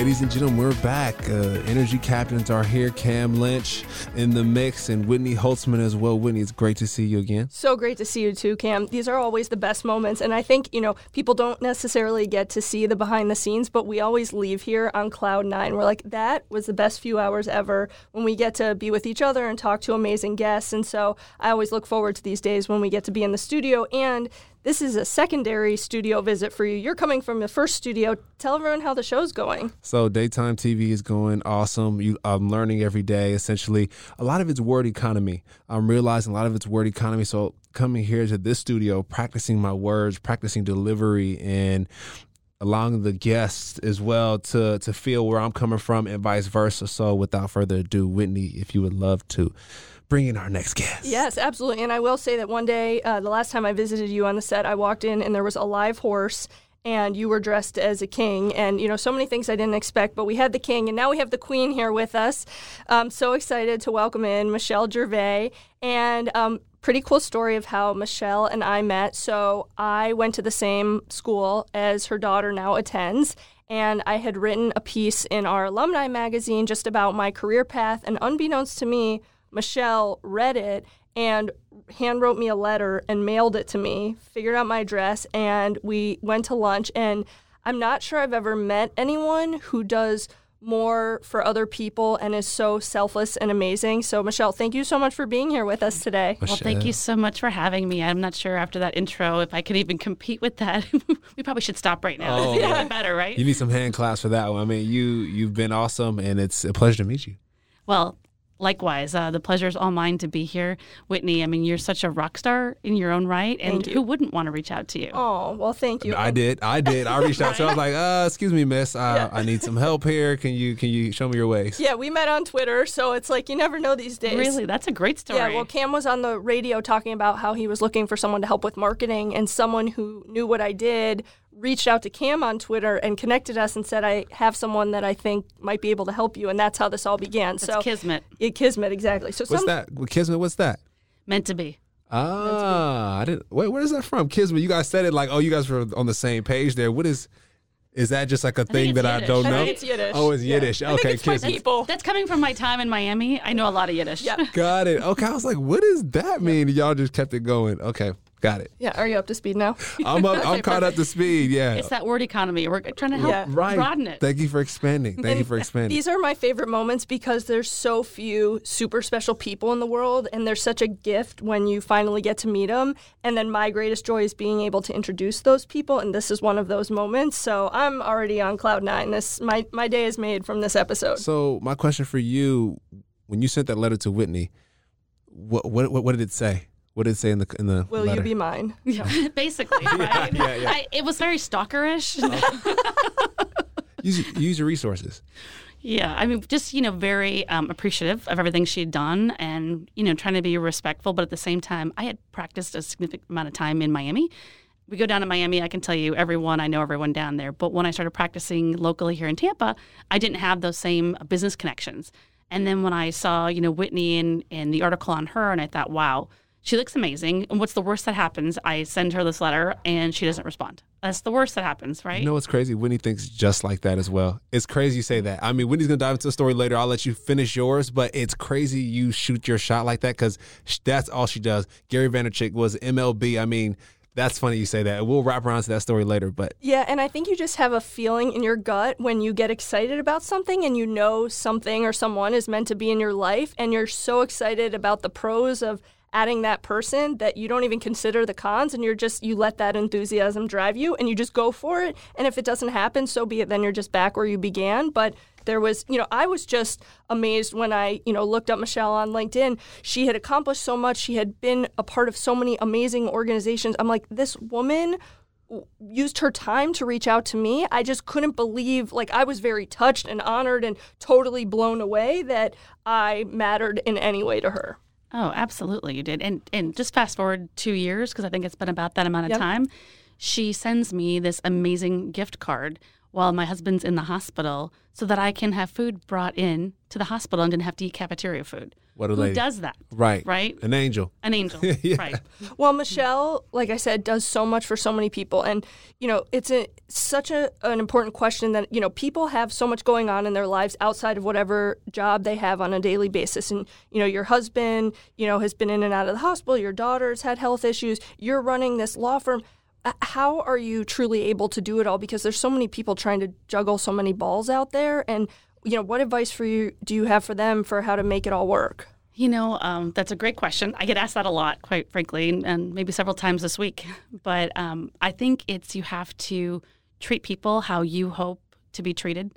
Ladies and gentlemen, we're back. Uh, Energy captains are here. Cam Lynch in the mix and Whitney Holtzman as well. Whitney, it's great to see you again. So great to see you too, Cam. These are always the best moments. And I think, you know, people don't necessarily get to see the behind the scenes, but we always leave here on cloud nine. We're like, that was the best few hours ever when we get to be with each other and talk to amazing guests. And so I always look forward to these days when we get to be in the studio and this is a secondary studio visit for you. You're coming from the first studio. Tell everyone how the show's going. So daytime TV is going awesome. You, I'm learning every day. Essentially, a lot of it's word economy. I'm realizing a lot of it's word economy. So coming here to this studio, practicing my words, practicing delivery, and allowing the guests as well to to feel where I'm coming from, and vice versa. So without further ado, Whitney, if you would love to bring in our next guest. Yes, absolutely. And I will say that one day, uh, the last time I visited you on the set, I walked in and there was a live horse and you were dressed as a king and you know so many things i didn't expect but we had the king and now we have the queen here with us i'm so excited to welcome in michelle gervais and um, pretty cool story of how michelle and i met so i went to the same school as her daughter now attends and I had written a piece in our alumni magazine just about my career path. And unbeknownst to me, Michelle read it and hand wrote me a letter and mailed it to me, figured out my address, and we went to lunch. And I'm not sure I've ever met anyone who does more for other people and is so selfless and amazing. So, Michelle, thank you so much for being here with us today. Well, thank you so much for having me. I'm not sure after that intro if I could even compete with that. we probably should stop right now. Oh, yeah. better, right? You need some hand claps for that one. I mean, you you've been awesome, and it's a pleasure to meet you. Well, Likewise, uh, the pleasure is all mine to be here. Whitney, I mean, you're such a rock star in your own right, and who wouldn't want to reach out to you? Oh, well, thank you. I did. I did. I reached out to her. I was like, uh, excuse me, miss. Uh, yeah. I need some help here. Can you can you show me your ways? Yeah, we met on Twitter, so it's like you never know these days. Really? That's a great story. Yeah, well, Cam was on the radio talking about how he was looking for someone to help with marketing, and someone who knew what I did reached out to Cam on Twitter and connected us and said, I have someone that I think might be able to help you. And that's how this all began. That's so Kismet. Yeah, Kismet, exactly. So What's some, that? Kismet, what's that? Meant to be. Ah, I didn't. Wait, where is that from? Kismet. You guys said it like, oh, you guys were on the same page there. What is? Is that just like a thing that Yiddish. I don't know? I it's Yiddish. Oh, it's Yiddish. Yeah. Okay, Kismet. That's, that's, coming from my time in Miami. I know a lot of Yiddish. Yeah. Got it. Okay, I was like, what does that mean? Y'all just kept it going. Okay. Got it. Yeah. Are you up to speed now? I'm up, I'm caught up to speed. Yeah. It's that word economy. We're trying to help yeah. right. broaden it. Thank you for expanding. Thank and you for expanding. These are my favorite moments because there's so few super special people in the world, and there's such a gift when you finally get to meet them. And then my greatest joy is being able to introduce those people, and this is one of those moments. So I'm already on cloud nine. This my my day is made from this episode. So my question for you, when you sent that letter to Whitney, what what what did it say? What did it say in the in the? Will letter? you be mine? Yeah. Basically, right? yeah, yeah, yeah. I, it was very stalkerish. use use your resources. Yeah, I mean, just you know, very um, appreciative of everything she'd done, and you know, trying to be respectful, but at the same time, I had practiced a significant amount of time in Miami. We go down to Miami, I can tell you everyone, I know everyone down there. But when I started practicing locally here in Tampa, I didn't have those same business connections. And then when I saw, you know, Whitney and, and the article on her, and I thought, wow, she looks amazing. And what's the worst that happens? I send her this letter and she doesn't respond. That's the worst that happens, right? You know what's crazy? Whitney thinks just like that as well. It's crazy you say that. I mean, Whitney's gonna dive into the story later. I'll let you finish yours, but it's crazy you shoot your shot like that because that's all she does. Gary Vaynerchuk was MLB. I mean, that's funny you say that. We'll wrap around to that story later, but yeah, and I think you just have a feeling in your gut when you get excited about something and you know something or someone is meant to be in your life, and you're so excited about the pros of adding that person that you don't even consider the cons and you're just you let that enthusiasm drive you and you just go for it. And if it doesn't happen so be it. Then you're just back where you began. But there was you know i was just amazed when i you know looked up michelle on linkedin. She had accomplished so much. She had been a part of so many amazing organizations. I'm like this woman used her time to reach out to me. I just couldn't believe, like, I was very touched and honored and totally blown away that I mattered in any way to her. Oh, absolutely, you did. And and just fast forward two years because I think it's been about that amount of yep. time. She sends me this amazing gift card while my husband's in the hospital so that I can have food brought in to the hospital and didn't have to eat cafeteria food. What a Who lady. does that? Right. Right? An angel. An angel. Yeah. Right. Well, Michelle, like I said, does so much for so many people, and you know, it's a such a an important question that you know people have so much going on in their lives outside of whatever job they have on a daily basis, and you know, your husband, you know, has been in and out of the hospital. Your daughter's had health issues. You're running this law firm. Uh, How are you truly able to do it all? Because there's so many people trying to juggle so many balls out there, and you know, what advice for you do you have for them for how to make it all work? You know, um, that's a great question. I get asked that a lot, quite frankly, and maybe several times this week. But um, I think it's you have to treat people how you hope to be treated.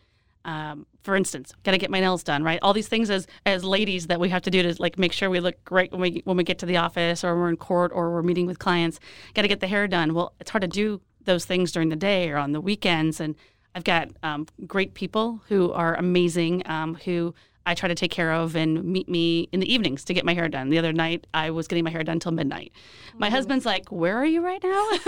Um, for instance, got to get my nails done, right? All these things as as ladies that we have to do to like make sure we look great when we when we get to the office or we're in court or we're meeting with clients. Got to get the hair done. Well, it's hard to do those things during the day or on the weekends, and I've got um, great people who are amazing um, who I try to take care of and meet me in the evenings to get my hair done. The other night, I was getting my hair done till midnight. My husband's like, "Where are you right now?"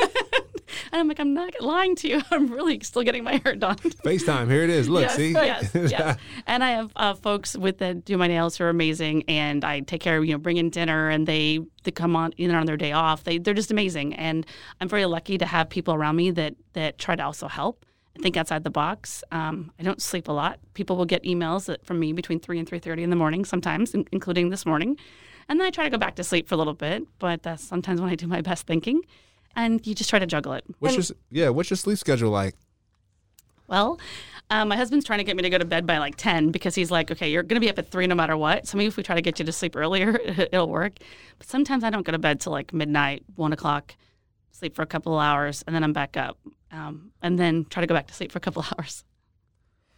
and I'm like, "I'm not lying to you. I'm really still getting my hair done." FaceTime. Here it is. Look, yes, see? yes, yes. And I have uh, folks with that do my nails who are amazing, and I take care of you know bring in dinner, and they they come on in on their day off. They they're just amazing, and I'm very lucky to have people around me that that try to also help. And think outside the box. Um, I don't sleep a lot. People will get emails that, from me between three and three thirty in the morning, sometimes, in, including this morning, and then I try to go back to sleep for a little bit. But that's sometimes when I do my best thinking, and you just try to juggle it. What's your yeah? What's your sleep schedule like? Well, um, my husband's trying to get me to go to bed by like 10 because he's like, okay, you're going to be up at 3 no matter what. So maybe if we try to get you to sleep earlier, it'll work. But sometimes I don't go to bed till like midnight, 1 o'clock, sleep for a couple of hours, and then I'm back up. Um, and then try to go back to sleep for a couple hours.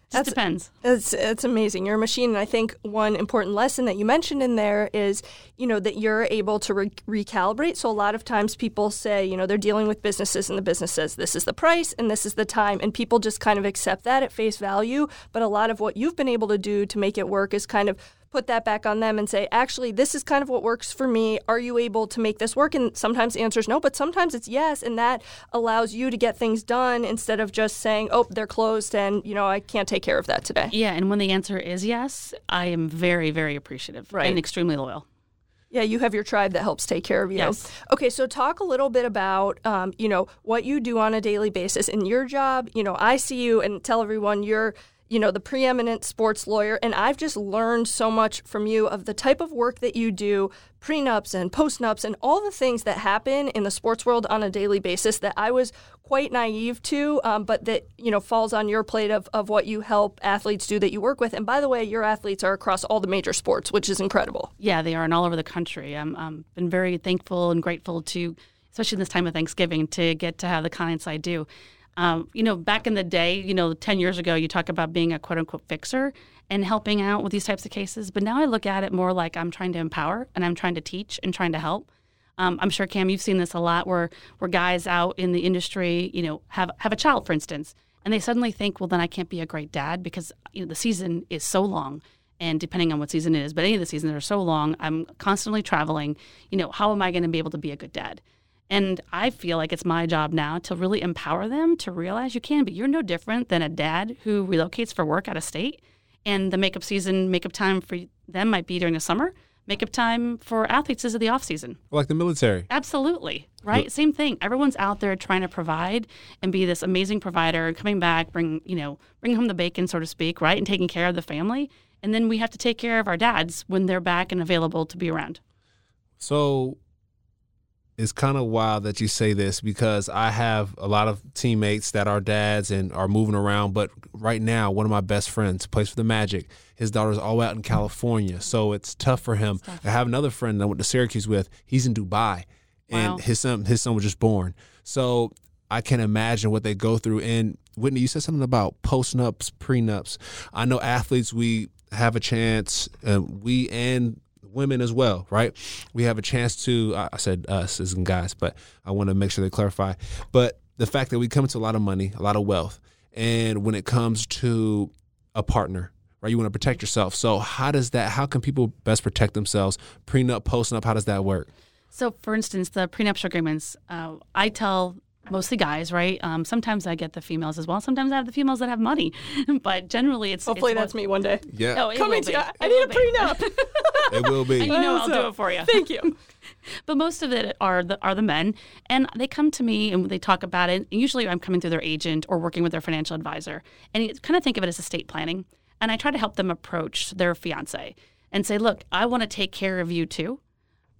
Just That's- depends. It's it's amazing. You're a machine, and I think one important lesson that you mentioned in there is, you know, that you're able to re- recalibrate. So a lot of times people say, you know, they're dealing with businesses, and the business says this is the price and this is the time, and people just kind of accept that at face value. But a lot of what you've been able to do to make it work is kind of put that back on them and say, actually, this is kind of what works for me. Are you able to make this work? And sometimes the answer is no, but sometimes it's yes, and that allows you to get things done instead of just saying, oh, they're closed, and you know, I can't take care of that today. Yeah, and when the answer is yes, I am very, very appreciative Right. and extremely loyal. Yeah, you have your tribe that helps take care of you. Yes. Okay, so talk a little bit about, um, you know, what you do on a daily basis in your job. You know, I see you and tell everyone you're, you know, the preeminent sports lawyer, and I've just learned so much from you of the type of work that you do, prenups and postnups, and all the things that happen in the sports world on a daily basis that I was quite naive to, um, but that you know falls on your plate of of what you help athletes do that you work with. And by the way, your athletes are across all the major sports, which is incredible. Yeah, they are, and all over the country. I'm um, been very thankful and grateful to, especially in this time of Thanksgiving, to get to have the clients I do. Um, you know, back in the day, you know, ten years ago, you talk about being a quote unquote fixer and helping out with these types of cases. But now I look at it more like I'm trying to empower and I'm trying to teach and trying to help. Um, I'm sure Cam, you've seen this a lot, where where guys out in the industry, you know, have have a child, for instance, and they suddenly think, well, then I can't be a great dad because you know the season is so long and depending on what season it is, but any of the seasons are so long, I'm constantly traveling. You know, how am I going to be able to be a good dad? And I feel like it's my job now to really empower them to realize you can, but you're no different than a dad who relocates for work out of state. And the makeup season, makeup time for them might be during the summer. Makeup time for athletes is the off season. Like the military. Absolutely. Right? Same thing. Everyone's out there trying to provide and be this amazing provider, coming back, bring, you know, bring home the bacon, so to speak, right? And taking care of the family. And then we have to take care of our dads when they're back and available to be around. So it's kind of wild that you say this because I have a lot of teammates that are dads and are moving around. But right now, one of my best friends plays for the Magic. His daughter's all out in California, so it's tough for him. I have another friend that I went to Syracuse with. He's in Dubai, and his son his son was just born. So I can imagine what they go through. And Whitney, you said something about post postnups, prenups. I know athletes. We have a chance. Uh, we and women as well, right? We have a chance to. I said us as in guys, but I want to make sure they clarify. But the fact that we come into a lot of money, a lot of wealth, and when it comes to a partner, right? You want to protect yourself. So how does that? How can people best protect themselves? Prenup, postnup. How does that work? So, for instance, the prenuptial agreements, uh, I tell mostly guys, right? Um, sometimes I get the females as well. Sometimes I have the females that have money, but generally it's Hopefully it's that's me one day. Yeah, Oh, Coming to be. you. It I need a be. prenup. it will be. And you know I'll do it for you. Thank you. But most of it are the are the men, and they come to me and they talk about it. And usually, I'm coming through their agent or working with their financial advisor, and you kind of think of it as estate planning. And I try to help them approach their fiance and say, "Look, I want to take care of you too."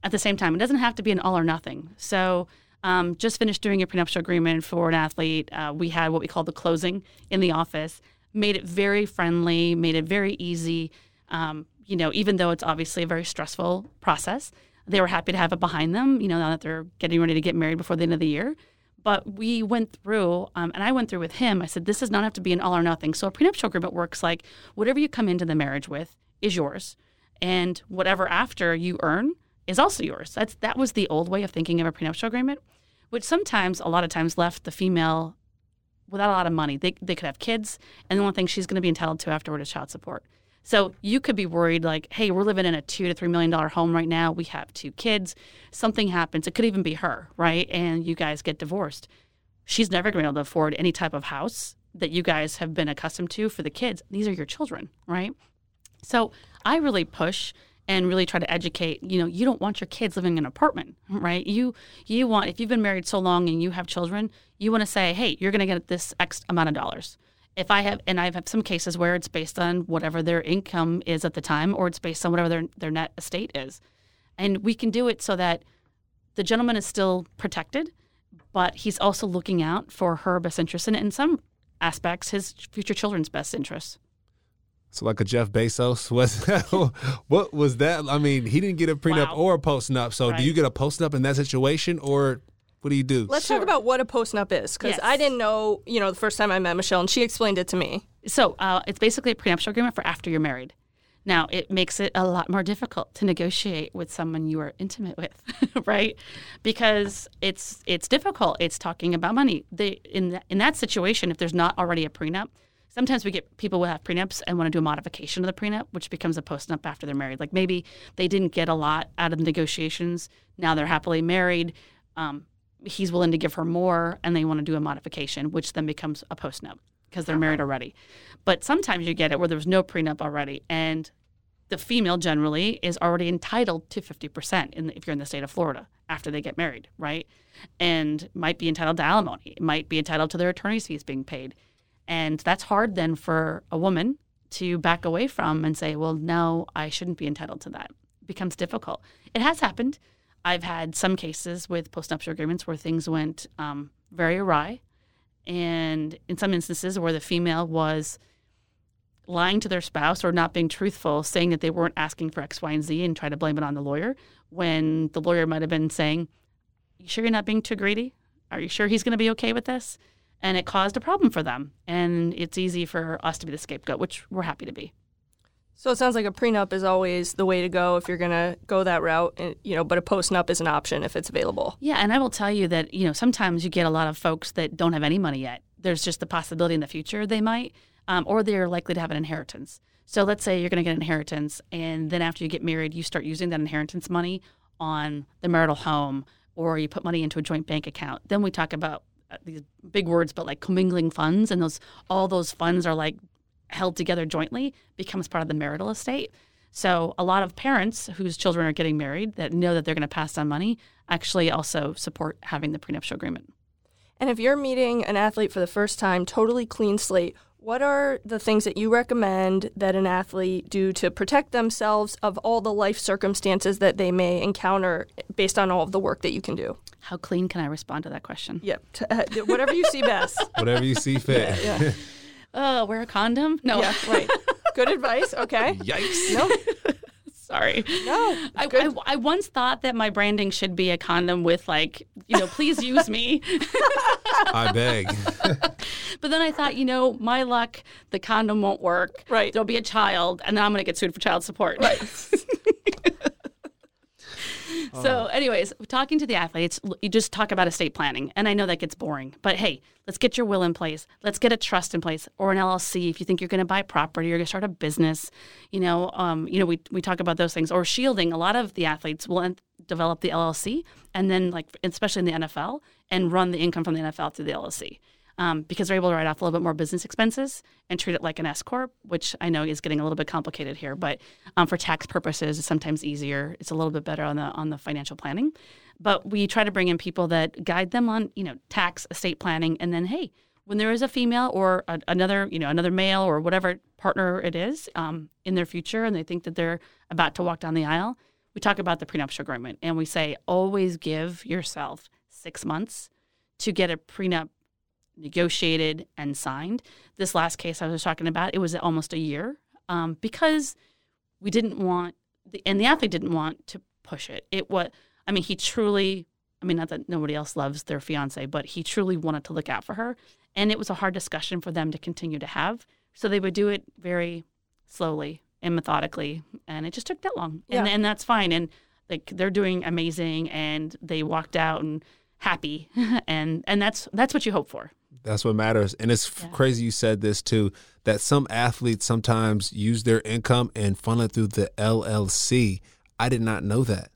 At the same time, it doesn't have to be an all or nothing. So. Um, just finished doing a prenuptial agreement for an athlete. Uh, we had what we call the closing in the office. Made it very friendly. Made it very easy. Um, you know, even though it's obviously a very stressful process, they were happy to have it behind them, you know, now that they're getting ready to get married before the end of the year. But we went through, um, and I went through with him. I said, this does not have to be an all or nothing. So a prenuptial agreement works like whatever you come into the marriage with is yours, and whatever after you earn is also yours. That's that was the old way of thinking of a prenuptial agreement, which sometimes, a lot of times, left the female without a lot of money. They they could have kids, and the only thing she's going to be entitled to afterward is child support. So you could be worried, like, hey, we're living in a two to three million dollar home right now. We have two kids. Something happens. It could even be her, right? And you guys get divorced. She's never going to be able to afford any type of house that you guys have been accustomed to for the kids. These are your children, right? So I really push and really try to educate. You know, you don't want your kids living in an apartment, right? You you want if you've been married so long and you have children, you want to say, hey, you're going to get this X amount of dollars. If I have, and I've had some cases where it's based on whatever their income is at the time, or it's based on whatever their their net estate is, and we can do it so that the gentleman is still protected, but he's also looking out for her best interest and in some aspects his future children's best interests. So like a Jeff Bezos was what was that? I mean, he didn't get a prenup Wow. or a post-nup. So do you get a post-nup in that situation or what do you do? Let's Sure. talk about what a post-nup is, because Yes. I didn't know, you know, the first time I met Michelle, and she explained it to me. So uh, it's basically a prenuptial agreement for after you're married. Now it makes it a lot more difficult to negotiate with someone you are intimate with, right? Because it's it's difficult. It's talking about money. They, in that, in that situation, if there's not already a prenup, sometimes we get people who have prenups and want to do a modification of the prenup, which becomes a postnup after they're married. Like maybe they didn't get a lot out of the negotiations. Now they're happily married. Um, he's willing to give her more, and they want to do a modification, which then becomes a postnup because they're married already. But sometimes you get it where there's no prenup already, and the female generally is already entitled to 50% in the, if you're in the state of Florida after they get married, right? And might be entitled to alimony, might be entitled to their attorney's fees being paid. And that's hard then for a woman to back away from and say, well, no, I shouldn't be entitled to that. It becomes difficult. It has happened. I've had some cases with postnuptial agreements where things went um, very awry. And in some instances where the female was lying to their spouse or not being truthful, saying that they weren't asking for X, Y, and Z and try to blame it on the lawyer when the lawyer might have been saying, You sure you're not being too greedy? Are you sure he's going to be okay with this? And it caused a problem for them. And it's easy for us to be the scapegoat, which we're happy to be. So it sounds like a prenup is always the way to go if you're going to go that route, and, you know, but a postnup is an option if it's available. Yeah, and I will tell you that, you know, sometimes you get a lot of folks that don't have any money yet. There's just the possibility in the future they might, um, or they're likely to have an inheritance. So let's say you're going to get an inheritance, and then after you get married, you start using that inheritance money on the marital home, or you put money into a joint bank account. Then we talk about Uh, these big words, but like commingling funds, and those all those funds are like held together jointly, becomes part of the marital estate. So a lot of parents whose children are getting married that know that they're going to pass on money actually also support having the prenuptial agreement. And if you're meeting an athlete for the first time, totally clean slate, what are the things that you recommend that an athlete do to protect themselves of all the life circumstances that they may encounter based on all of the work that you can do? How clean can I respond to that question? Yep, t- uh, whatever you see best. Whatever you see fit. Yeah, Uh, wear a condom? No, yeah, right. Good advice. Okay. Yikes. No, sorry. no. I, Good. I, I once thought that my branding should be a condom with like, you know, please use me. I beg. But then I thought, you know, my luck, the condom won't work. Right. There'll be a child, and then I'm going to get sued for child support. Right. So, anyways, talking to the athletes, you just talk about estate planning, and I know that gets boring, but hey, let's get your will in place. Let's get a trust in place, or an LLC if you think you're going to buy property or going to start a business. You know, um, you know, we we talk about those things, or shielding. A lot of the athletes will en- develop the LLC, and then like especially in the NFL, and run the income from the NFL through the LLC. Um, because they're able to write off a little bit more business expenses and treat it like an S corp, which I know is getting a little bit complicated here, but um, for tax purposes, it's sometimes easier. It's a little bit better on the on the financial planning. But we try to bring in people that guide them on you know tax, estate planning, and then hey, when there is a female or a, another you know another male or whatever partner it is um, in their future, and they think that they're about to walk down the aisle, we talk about the prenuptial agreement, and we say always give yourself six months to get a prenup negotiated and signed. This last case I was talking about, it was almost a year um, because we didn't want, the, and the athlete didn't want to push it. It was, I mean, he truly, I mean, not that nobody else loves their fiance, but he truly wanted to look out for her. And it was a hard discussion for them to continue to have. So they would do it very slowly and methodically. And it just took that long. Yeah. And, and that's fine. And like they're doing amazing and they walked out and happy. and, and that's, that's what you hope for. That's what matters. And it's Yeah. crazy you said this too that some athletes sometimes use their income and funnel it through the LLC. I did not know that.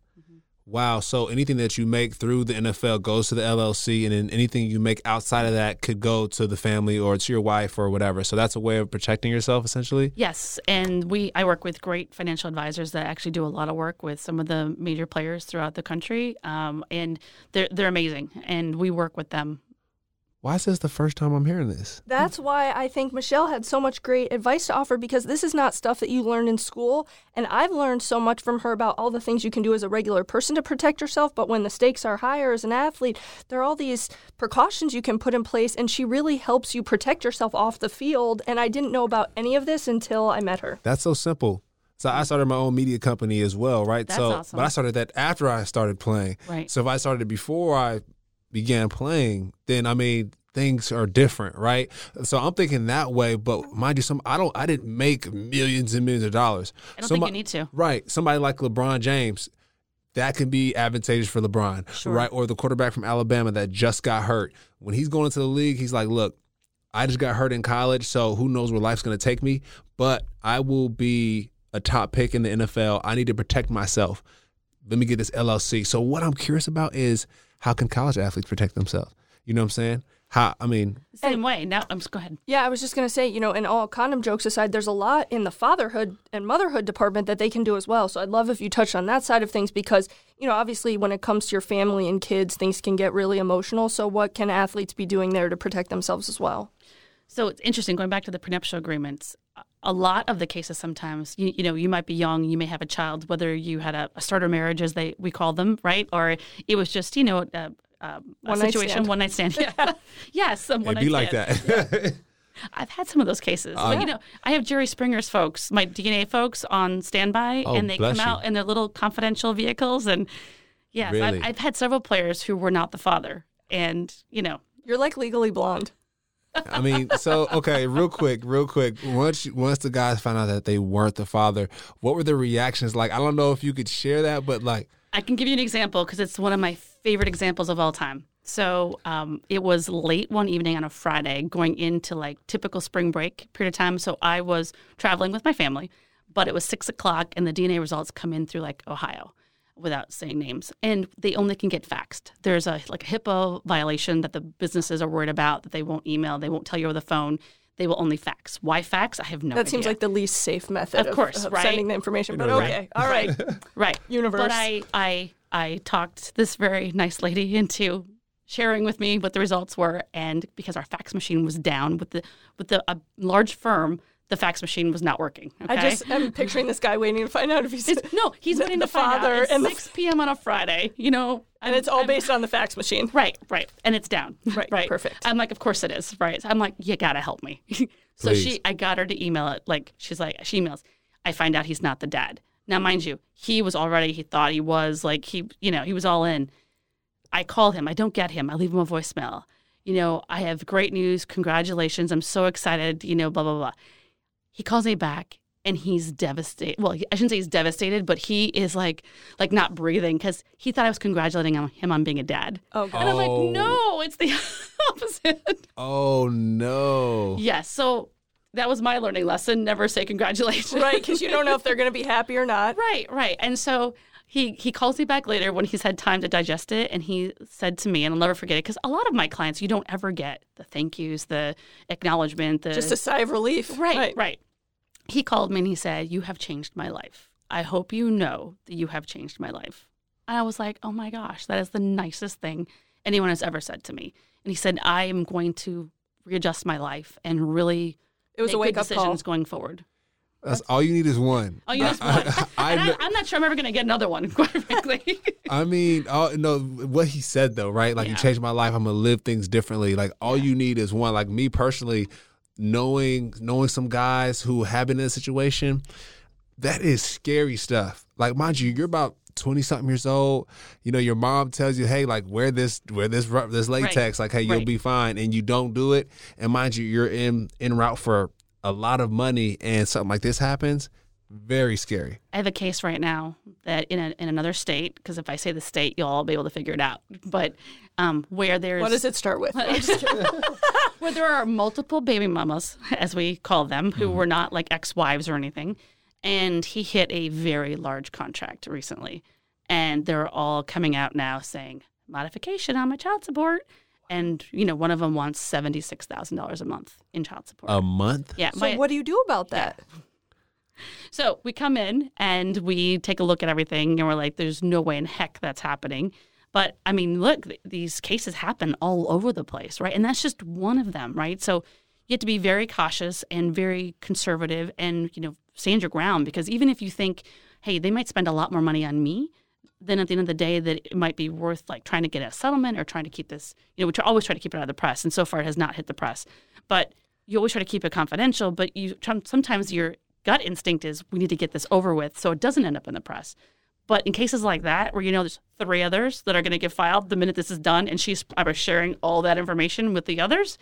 Wow. So anything that you make through the NFL goes to the LLC, and then anything you make outside of that could go to the family or to your wife or whatever. So that's a way of protecting yourself, essentially. Yes, and we I work with great financial advisors that actually do a lot of work with some of the major players throughout the country, um, and they're they're amazing, and we work with them. Why is this the first time I'm hearing this? That's why I think Michelle had so much great advice to offer because this is not stuff that you learn in school. And I've learned so much from her about all the things you can do as a regular person to protect yourself. But when the stakes are higher as an athlete, there are all these precautions you can put in place. And she really helps you protect yourself off the field. And I didn't know about any of this until I met her. That's so simple. So I started my own media company as well, right? That's so, awesome. but I started that after I started playing. Right. So if I started before I began playing, then I mean things are different, right? So I'm thinking that way. But mind you, some I don't I didn't make millions and millions of dollars. I don't Somebody- think you need to. Right. Somebody like LeBron James, that can be advantageous for LeBron, Sure. right? Or the quarterback from Alabama that just got hurt. When he's going into the league, he's like, look, I just got hurt in college, so who knows where life's going to take me, but I will be a top pick in the NFL. I need to protect myself. Let me get this LLC. So what I'm curious about is how can college athletes protect themselves? You know what I'm saying? How I mean, Same way. Now, I'm just go ahead. Yeah, I was just going to say, you know, and all condom jokes aside, there's a lot in the fatherhood and motherhood department that they can do as well. So I'd love if you touched on that side of things because, you know, obviously when it comes to your family and kids, things can get really emotional. So what can athletes be doing there to protect themselves as well? So it's interesting going back to the prenuptial agreements. A lot of the cases sometimes, you, you know, you might be young, you may have a child, whether you had a, a starter marriage, as they we call them, right, or it was just you know a, a, a One situation, stand. one night stand. Yeah. yes, a one it'd night be like stand. that. I've had some of those cases. But, you know, I have Jerry Springer's folks, my DNA folks, on standby, Oh, and they come you. out in their little confidential vehicles, and yes, Really? I've, I've had several players who were not the father, and you know, You're like legally blonde. I mean, so okay, real quick, real quick. Once once the guys found out that they weren't the father, what were the reactions like? I don't know if you could share that, but like, I can give you an example because it's one of my favorite examples of all time. So um, it was late one evening on a Friday, going into like typical spring break period of time. So I was traveling with my family, but it was six o'clock, and the DNA results come in through like Ohio, without saying names, and they only can get faxed. There's a like a HIPAA violation that the businesses are worried about that they won't email, they won't tell you over the phone. They will only fax. Why fax? I have no That idea. seems like the least safe method Of course, of right? sending the information. But Right. okay, all right. right Universe. But I I I talked this very nice lady into sharing with me what the results were, and because our fax machine was down with the with the a large firm, the fax machine was not working. Okay? I just am picturing this guy waiting to find out if he's it's, no, he's the- waiting the to find out. father It's and the- 6 p.m. on a Friday. You know, and it's all based on the fax machine. Right, right, and it's down. Right, right, perfect. I'm like, of course it is. Right, I'm like, you gotta help me. so Please. she, I got her to email it. Like she's like, she emails. I find out he's not the dad. Now, mind you, he was already. He thought he was like he, you know, he was all in. I call him. I don't get him. I leave him a voicemail. You know, I have great news. Congratulations. I'm so excited. You know, blah blah blah. He calls me back and he's devastated. Well, I shouldn't say he's devastated, but he is like like not breathing because he thought I was congratulating him- him on being a dad. Oh, God. And I'm Oh. like, no, it's the opposite. oh no, yes. So that was my learning lesson. Never say congratulations. right, because you don't know if they're going to be happy or not. Right, right. And so he he calls me back later when he's had time to digest it, and he said to me, and I'll never forget it because a lot of my clients you don't ever get the thank yous, the acknowledgement, the Just a sigh of relief. right, right. He called me and he said, "You have changed my life. I hope you know that you have changed my life." And I was like, "Oh my gosh, that is the nicest thing anyone has ever said to me." And he said, "I am going to readjust my life and really It was make a wake up decisions call. going forward." That's all you need is one. Oh, you just one. I, and know- I, I'm not sure I'm ever going to get another one, quite frankly. I mean, oh no, what he said though, right? Like Yeah. you changed my life. I'm gonna live things differently. Like all you need is one. Like me personally, knowing knowing some guys who have been in a situation, that is scary stuff. Like mind you, you're about twenty something years old. You know, your mom tells you, hey, like wear this wear this this latex. Like hey, you'll Right. be fine, and you don't do it. And mind you, you're in in route for a lot of money, and something like this happens. Very scary. I have a case right now that in a, in another state, because if I say the state, you'll all be able to figure it out. But um, where there's What does it start with? where there are multiple baby mamas, as we call them, who were not like ex-wives or anything, and he hit a very large contract recently, and they're all coming out now saying modification on my child support, and you know one of them wants seventy six thousand dollars a month in child support. A month. yeah, so my- what do you do about that? So we come in and we take a look at everything, and we're like, "There's no way in heck that's happening." But I mean, look, th- these cases happen all over the place, right? And that's just one of them, right? So you have to be very cautious and very conservative, and you know, stand your ground because even if you think, "Hey, they might spend a lot more money on me," then at the end of the day, that it might be worth like trying to get a settlement or trying to keep this. You know, we try, always try to keep it out of the press, and so far it has not hit the press, but you always try to keep it confidential, but you sometimes your gut instinct is we need to get this over with so it doesn't end up in the press. But in cases like that, where you know there's three others that are going to get filed the minute this is done, and she's probably sharing all that information with the others,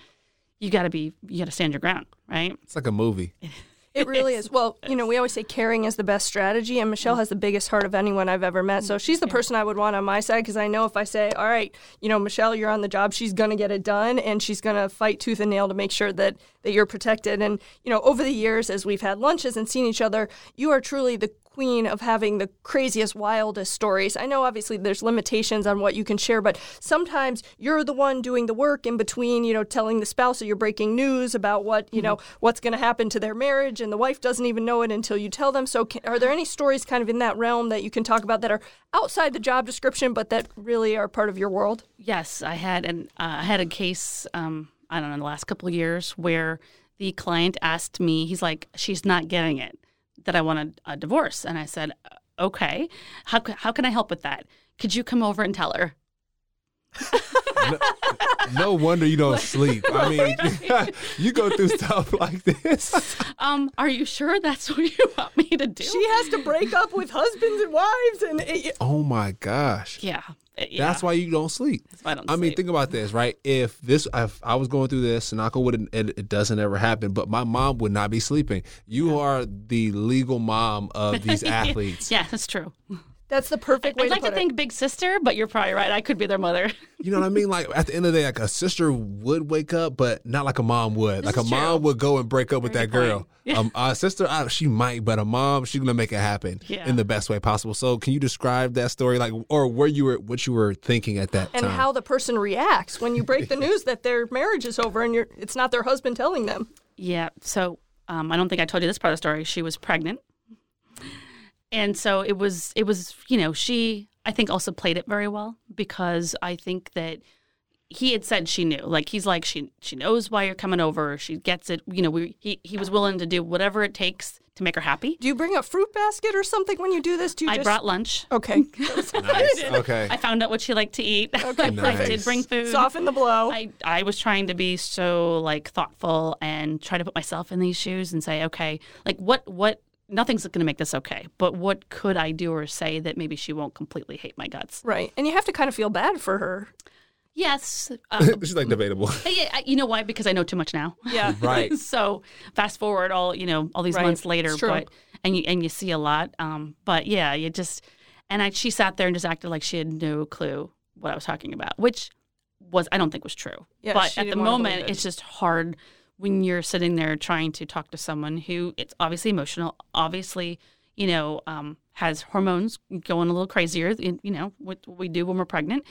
you got to be you got to stand your ground, right? It's like a movie. It really is. Well, you know, we always say caring is the best strategy, and Michelle mm-hmm. has the biggest heart of anyone I've ever met. So mm-hmm. she's the person I would want on my side because I know if I say, "All right, you know, Michelle, you're on the job," she's going to get it done, and she's going to fight tooth and nail to make sure that that you're protected. And you know, over the years, as we've had lunches and seen each other, you are truly the queen of having the craziest, wildest stories. I know obviously there's limitations on what you can share, but sometimes you're the one doing the work in between, you know, telling the spouse that you're breaking news about what, you know, what's going to happen to their marriage and the wife doesn't even know it until you tell them. So can, are there any stories kind of in that realm that you can talk about that are outside the job description but that really are part of your world? Yes, I had an uh, I had a case um, I don't know in the last couple of years where the client asked me, he's like, she's not getting it that I want a, a divorce, and I said, okay, how how can I help with that? Could you come over and tell her? No wonder you don't sleep. I mean, you go through stuff like this. Um, are you sure that's what you want me to do? She has to break up with husbands and wives and it, Oh my gosh. yeah, Uh, yeah. That's why you don't sleep. why I don't I mean, sleep. think about this, right? If this, if I was going through this, and on wood, and it, it doesn't ever happen, but my mom would not be sleeping. You are the legal mom of these athletes. yeah, that's true. That's the perfect way I'd like to to put think big sister, but you're probably right. I could be their mother. You know what I mean? Like at the end of the day, like a sister would wake up, but not like a mom would. like a is mom would go and break up with that girl. Yeah. Um, a sister, I, she might, but a mom, she's gonna make it happen Yeah. in the best way possible. So, can you describe that story, like, or where you were, what you were thinking at that and time? how the person reacts when you break the news that their marriage is over and you're it's not their husband telling them. Yeah. So um, I don't think I told you this part of the story. She was pregnant, and so it was. It was. You know, she. I think also played it very well because I think that he had said she knew. Like he's like she. She knows why you're coming over. She gets it. You know, we. He. He was willing to do whatever it takes to make her happy. Do you bring a fruit basket or something when you do this? Do you I just brought lunch. Okay. nice. Okay. I found out what she liked to eat. Okay, I did bring food. Soften the blow. I, I was trying to be so like thoughtful and try to put myself in these shoes and say, okay, like what what nothing's going to make this okay, but what could I do or say that maybe she won't completely hate my guts? right. And you have to kind of feel bad for her. Yes, uh, she's like debatable. yeah, you know why? Because I know too much now. Yeah. Right. so fast forward all you know all these Right. months later, It's true. but and you and you see a lot. Um, but yeah, you just and I she sat there and just acted like she had no clue what I was talking about, which was I don't think was true. Yeah, but at the moment, it. it's just hard when you're sitting there trying to talk to someone who it's obviously emotional, obviously you know, um, has hormones going a little crazier, you know, what we do when we're pregnant.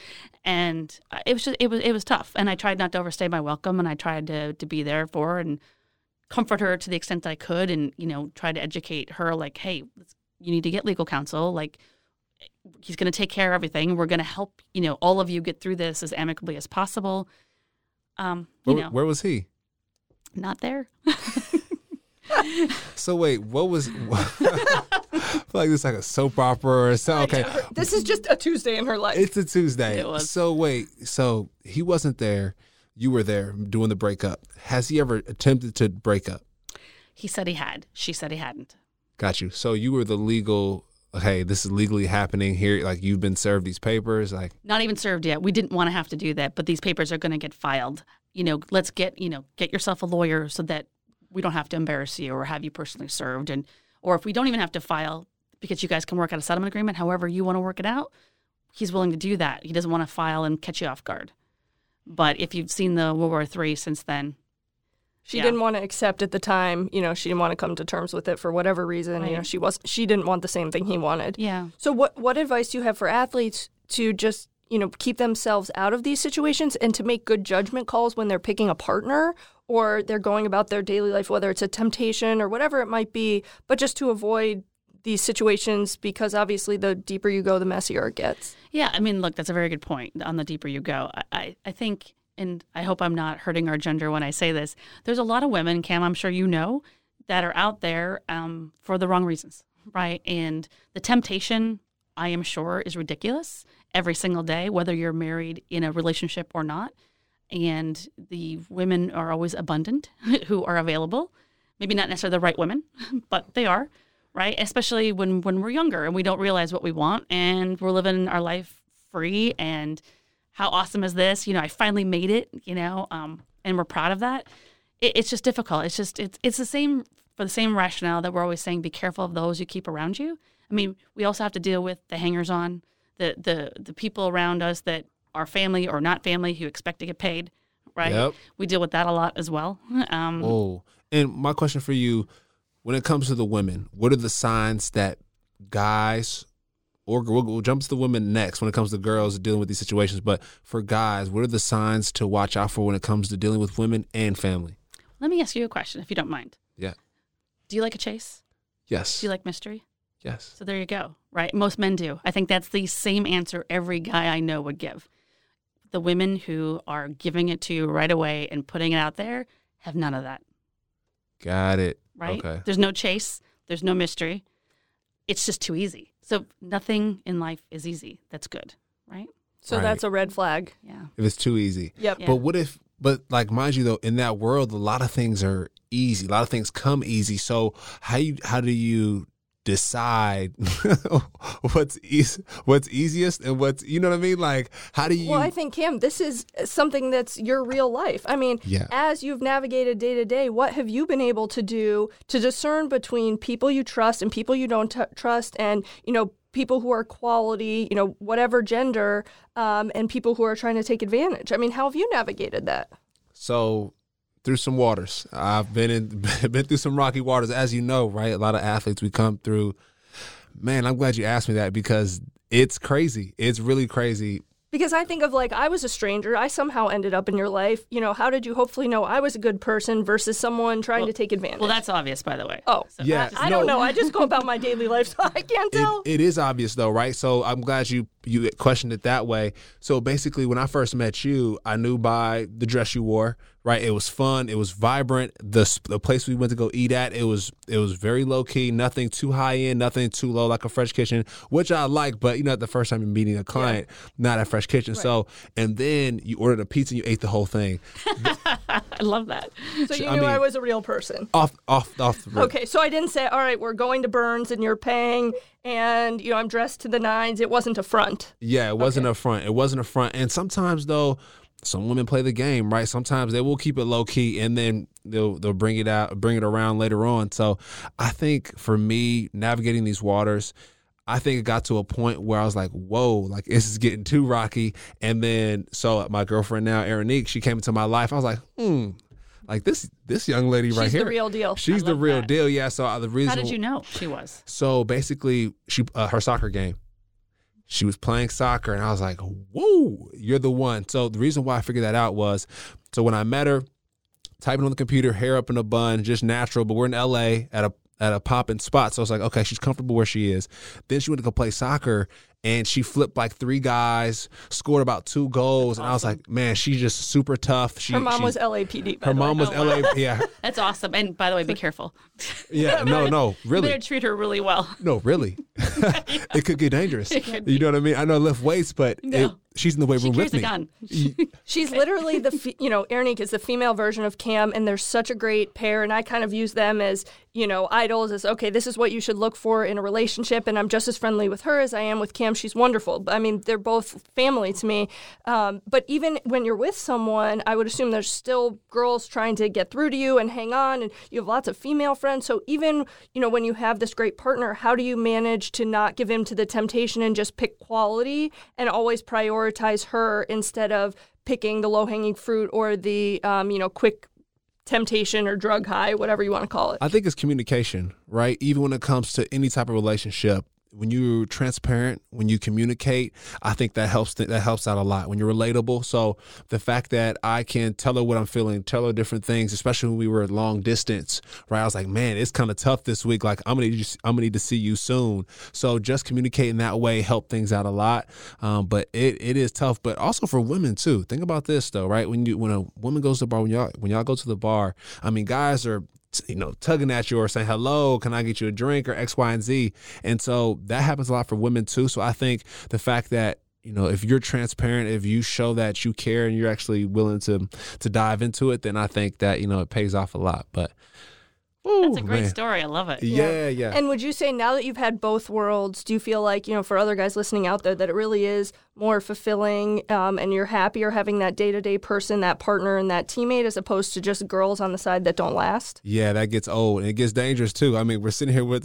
And uh, it was just, it was, it was tough. And I tried not to overstay my welcome and I tried to, to be there for her and comfort her to the extent that I could and, you know, try to educate her like, hey, you need to get legal counsel. Like, he's going to take care of everything. We're going to help, you know, all of you get through this as amicably as possible. Um, you Where, know, where was he? Not there. So wait, what was? Like this is like a soap opera or something. Okay, This is just a Tuesday in her life. it's a Tuesday. It was. So wait, so he wasn't there. You were there doing the breakup. Has he ever attempted to break up? He said he had. She said he hadn't. Got you. So you were the legal. Hey, this is legally happening here. Like you've been served these papers. Like Not even served yet. We didn't want to have to do that, but these papers are going to get filed. You know, let's get you know get yourself a lawyer so that we don't have to embarrass you or have you personally served, and or if we don't even have to file because you guys can work out a settlement agreement, however you want to work it out. He's willing to do that. He doesn't want to file and catch you off guard. But if you've seen the World War III since then, She Yeah. didn't want to accept at the time. You know, she didn't want to come to terms with it for whatever reason. You know, she was she didn't want the same thing he wanted. yeah, So what what advice do you have for athletes to just you know keep themselves out of these situations and to make good judgment calls when they're picking a partner or they're going about their daily life, whether it's a temptation or whatever it might be, but just to avoid these situations because obviously the deeper you go, the messier it gets. Yeah, I mean, look, that's a very good point. On the deeper you go, I, I, I think, and I hope I'm not hurting our gender when I say this. There's a lot of women, Cam, I'm sure you know, that are out there um, for the wrong reasons, right? And the temptation, I am sure, is ridiculous every single day, whether you're married in a relationship or not. And the women are always abundant who are available. Maybe not necessarily the right women, but they are right? Especially when when we're younger and we don't realize what we want and we're living our life free and how awesome is this? You know, I finally made it. You know, um, and we're proud of that. It, it's just difficult. It's just it's it's the same for the same rationale that we're always saying: be careful of those you keep around you. I mean, we also have to deal with the hangers on, the the the people around us that are family or not family who expect to get paid. Right? Yep. We deal with that a lot as well. Um, Oh, and my question for you, when it comes to the women, what are the signs that guys, or we'll, we'll jump to the women next when it comes to girls dealing with these situations, but for guys, what are the signs to watch out for when it comes to dealing with women and family? let me ask you a question, if you don't mind. Yeah. Do you like a chase? Yes. Do you like mystery? Yes. So there you go, right? Most men do. I think that's the same answer every guy I know would give. The women who are giving it to you right away and putting it out there have none of that, Got it. right? Okay. There's no chase, there's no mystery. It's just too easy. So nothing in life is easy. That's good, right? So Right. that's a red flag. Yeah. If it's too easy. Yep. Yeah. But what if, but like, mind you though, in that world, a lot of things are easy. A lot of things come easy. So how you, how do you decide what's easy, what's easiest and what's, you know what I mean? Like, how do you? Well, I think Cam, this is something that's your real life. I mean, Yeah. as you've navigated day to day, what have you been able to do to discern between people you trust and people you don't t- trust, and you know, people who are quality, you know, whatever gender, um, and people who are trying to take advantage? I mean, how have you navigated that? So through some waters. I've been in been through some rocky waters, as you know, right? A lot of athletes we come through. Man, I'm glad you asked me that because it's crazy. It's really crazy. Because I think of like I was a stranger, I somehow ended up in your life. You know, how did you hopefully know I was a good person versus someone trying to take advantage? Well, that's obvious, by the way. oh, So Yeah. I, I no. don't know. I just go about my daily life, so I can't tell. It, it is obvious though, right? So I'm glad you you questioned it that way. So basically, when I first met you, I knew by the dress you wore, right? It was fun, it was vibrant. The the place we went to go eat at, it was it was very low key, nothing too high end, nothing too low like a Fresh Kitchen, which I like. But you know, the first time you're meeting a client, not at Fresh Kitchen. So and then you ordered a pizza and you ate the whole thing I love that. So you I knew I was a real person. off off off the rip. Okay, so I didn't say, all right, we're going to Bern's and you're paying, and you know I'm dressed to the nines. It wasn't a front. Yeah, it wasn't a front. It wasn't a front. And sometimes though, some women play the game, right? Sometimes they will keep it low key and then they'll they'll bring it out, bring it around later on. So I think for me, navigating these waters, I think it got to a point where I was like, whoa, like this is getting too rocky. And then so my girlfriend now, Erinique, she came into my life. I was like, hmm. Like this this young lady right here. She's the real deal. She's the real that. deal. Yeah. So uh, the reason How did you know she was? So basically, she uh, her soccer game. She was playing soccer, and I was like, "Whoa, you're the one." So the reason why I figured that out was, so when I met her, typing on the computer, hair up in a bun, just natural. But we're in L.A. at a at a popping spot, so I was like, "Okay, she's comfortable where she is." Then she went to go play soccer, and she flipped like three guys, scored about two goals, and I was like, "Man, she's just super tough." She, Her mom she- was LAPD. by her the way. mom was Oh, wow. Yeah, That's awesome. And by the way, be careful. yeah. No, no, You really. better treat her really well. No, really. it could get dangerous. could You know what I mean? I know I lift weights, but No. it, she's in the weight She room carries with a me. gun. She's literally the, fe- you know, Ernique is the female version of Cam, and they're such a great pair. And I kind of use them as, you know, idols as, okay, this is what you should look for in a relationship. And I'm just as friendly with her as I am with Cam. She's wonderful. I mean, they're both family to me. Um, but even when you're with someone, I would assume there's still girls trying to get through to you and hang on. And you have lots of female friends. So even, you know, when you have this great partner, how do you manage to not give in to the temptation and just pick quality and always prioritize her instead of picking the low hanging fruit or the um, you know quick temptation or drug high, whatever you want to call it. I think it's communication, right? Even when it comes to any type of relationship, when you're transparent, when you communicate, I think that helps that helps out a lot. When you're relatable, so the fact that I can tell her what I'm feeling, tell her different things, especially when we were long distance, right? I was like, man, it's kind of tough this week. Like I'm gonna need I'm gonna need to see you soon. So just communicating that way help things out a lot. Um, but it, it is tough, but also for women too. Think about this though, right? When you when a woman goes to the bar, when y'all when y'all go to the bar, I mean, guys are you know, tugging at you or saying, hello, can I get you a drink or X, Y, and Z. And so that happens a lot for women too. So I think the fact that, you know, if you're transparent, if you show that you care and you're actually willing to to dive into it, then I think that, you know, it pays off a lot. But That's a great man. story. I love it. Yeah, yeah. And would you say now that you've had both worlds, do you feel like, you know, for other guys listening out there, that it really is more fulfilling um, and you're happier having that day to day person, that partner, and that teammate as opposed to just girls on the side that don't last? Yeah, that gets old and it gets dangerous too. I mean, we're sitting here with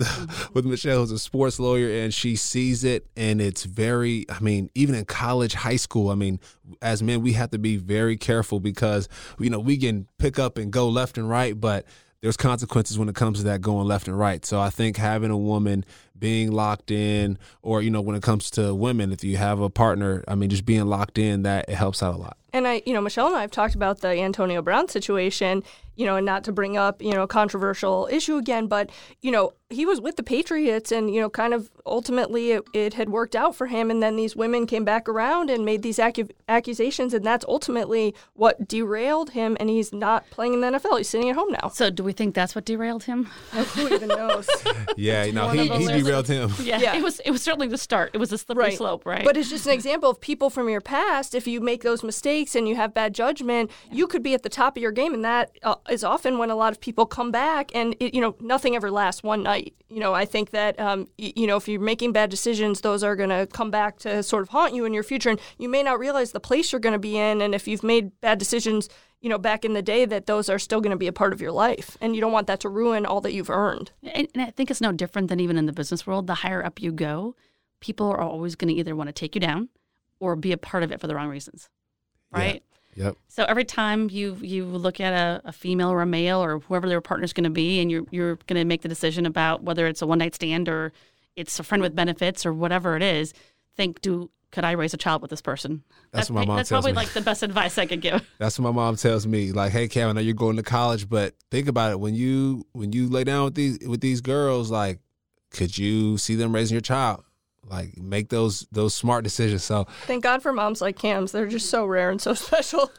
with Michelle, who's a sports lawyer, and she sees it, and it's very. I mean, even in college, high school, I mean, as men, we have to be very careful because you know we can pick up and go left and right, but there's consequences when it comes to that going left and right. So I think having a woman being locked in, or you know, when it comes to women, if you have a partner, I mean, just being locked in, that it helps out a lot. And I, you know, Michelle and I have talked about the Antonio Brown situation, you know, and not to bring up, you know, controversial issue again, but, you know, he was with the Patriots and, you know, kind of ultimately it, it had worked out for him. And then these women came back around and made these accu- accusations. And that's ultimately what derailed him. And he's not playing in the NFL. He's sitting at home now. So, do we think that's what derailed him? Who even knows? Yeah, you know, he, he things. Derailed him. Yeah, Yeah. it was. It was certainly the start. It was a slippery slope, right? But it's just an example of people from your past. If you make those mistakes and you have bad judgment, you could be at the top of your game, and that uh, is often when a lot of people come back. And it, you know, nothing ever lasts one night. You know, I think that um, y- you know if you're making bad decisions, those are going to come back to sort of haunt you in your future, and you may not realize the place you're going to be in. And if you've made bad decisions, you know, back in the day, that those are still going to be a part of your life, and you don't want that to ruin all that you've earned. And, and I think it's no different than even in the business world. The higher up you go, people are always going to either want to take you down or be a part of it for the wrong reasons, Yeah. right? Yep. So every time you you look at a, a female or a male or whoever their partner's going to be, and you're you're going to make the decision about whether it's a one night stand or it's a friend with benefits or whatever it is, think: Do could I raise a child with this person? That's what my mom That's tells probably me. like the best advice I could give. That's what my mom tells me. Like, hey, Cam, I know you're going to college, but think about it. When you when you lay down with these with these girls, like, could you see them raising your child? Like, make those those smart decisions. So, Thank God for moms like Cam's. They're just so rare and so special.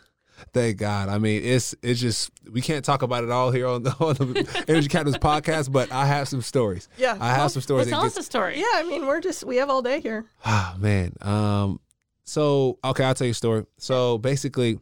Thank God. I mean, it's it's just we can't talk about it all here on the, on the Energy Captains podcast, but I have some stories. Yeah. I have some stories. Well, that tell us gets- the story. Yeah, I mean, we're just we have all day here. Ah man. Um so okay, I'll tell you a story. So basically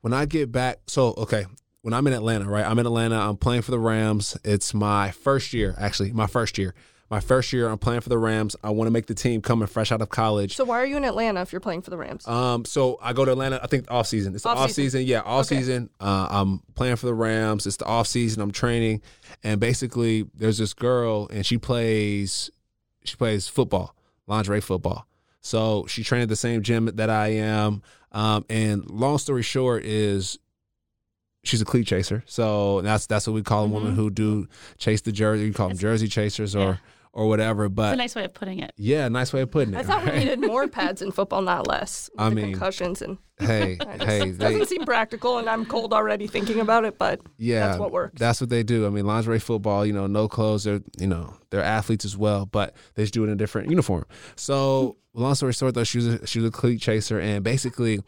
when I get back so okay, when I'm in Atlanta, right? I'm in Atlanta, I'm playing for the Rams. It's my first year, actually, my first year. My first year I'm playing for the Rams. I want to make the team coming fresh out of college. So why are you in Atlanta if you're playing for the Rams? Um, so I go to Atlanta. I think off season. It's off season. Yeah, off Okay. season. Uh, I'm playing for the Rams. It's the off season. I'm training, and basically, there's this girl, and she plays, she plays football, lingerie football. So she trained at the same gym that I am. Um, and long story short is, she's a cleat chaser. So that's that's what we call mm-hmm. women who do chase the jersey. You call them jersey chasers or. Yeah or whatever. But it's a nice way of putting it. Yeah, nice way of putting it. I thought right? we needed more pads in football, not less. I mean, concussions and hey, hey, they, doesn't seem practical, and I'm cold already thinking about it. But yeah, that's what works. That's what they do. I mean, lingerie football, you know, no clothes. They're you know they're athletes as well, but they just do it in a different uniform. So long story short, though, she was a, she was a cleat chaser, and basically,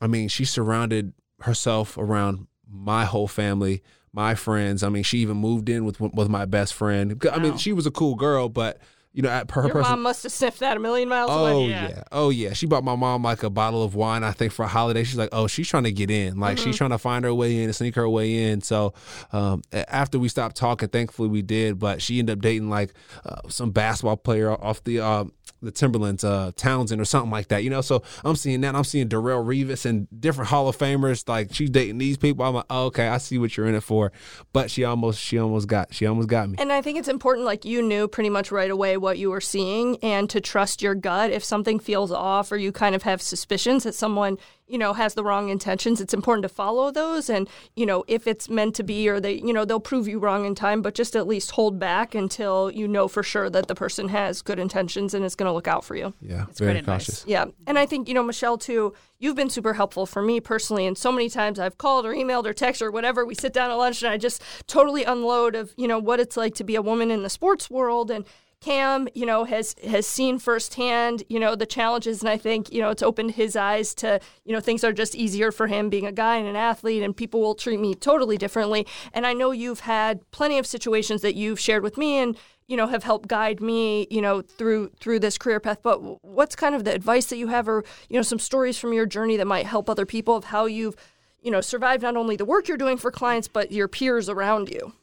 I mean, she surrounded herself around my whole family my friends. I mean, she even moved in with with my best friend. I mean, she was a cool girl, but you know, her, her Your person, mom must have sniffed that a million miles oh, away. Oh yeah. yeah. oh yeah. She bought my mom like a bottle of wine. I think for a holiday, she's like, oh, she's trying to get in. Like mm-hmm. she's trying to find her way in and sneak her way in. So um, after we stopped talking, thankfully we did. But she ended up dating like uh, some basketball player off the uh, the Timberwolves, uh, Townsend or something like that, you know. So I'm seeing that. I'm seeing Darrelle Revis and different Hall of Famers. Like she's dating these people. I'm like, oh, okay, I see what you're in it for. But she almost, she almost got, she almost got me. And I think it's important, like you knew pretty much right away what you were seeing, and to trust your gut. If something feels off, or you kind of have suspicions that someone you know has the wrong intentions it's important to follow those. And you know if it's meant to be or they you know they'll prove you wrong in time but just at least hold back until you know for sure that the person has good intentions and is going to look out for you. Yeah it's very cautious. Yeah and i think you know michelle too you've been super helpful for me personally and so many times i've called or emailed or texted or whatever we sit down at lunch and i just totally unload of you know what it's like to be a woman in the sports world and Cam, you know, has has seen firsthand, you know, the challenges, and I think, you know, it's opened his eyes to, you know, things are just easier for him being a guy and an athlete, and people will treat me totally differently. And I know you've had plenty of situations that you've shared with me, and you know, have helped guide me, you know, through through this career path. But what's kind of the advice that you have, or you know, some stories from your journey that might help other people of how you've, you know, survived not only the work you're doing for clients, but your peers around you.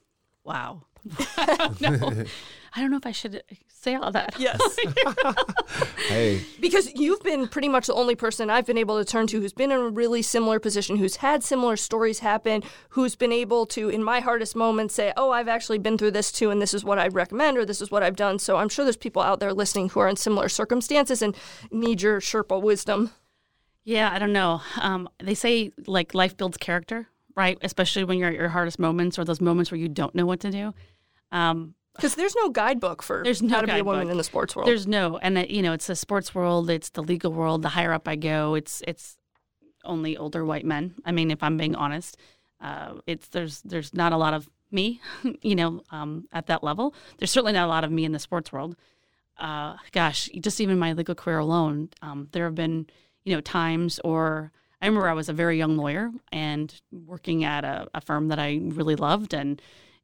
Wow. no. I don't know if I should say all that. Yes. hey. Because you've been pretty much the only person I've been able to turn to who's been in a really similar position, who's had similar stories happen, who's been able to, in my hardest moments, say, oh, I've actually been through this too, and this is what I'd recommend, or this is what I've done. So I'm sure there's people out there listening who are in similar circumstances and need your Sherpa wisdom. Yeah, I don't know. Um, they say like life builds character, right? Especially when you're at your hardest moments or those moments where you don't know what to do. Um, because there's no guidebook for there's no how to be a woman in the sports world. There's no, and it, you know, it's the sports world, it's the legal world. The higher up I go, it's it's only older white men. I mean, if I'm being honest, uh, it's there's there's not a lot of me, you know, um, at that level. There's certainly not a lot of me in the sports world. Uh, gosh, just even my legal career alone, um, there have been you know times or I remember I was a very young lawyer and working at a, a firm that I really loved and.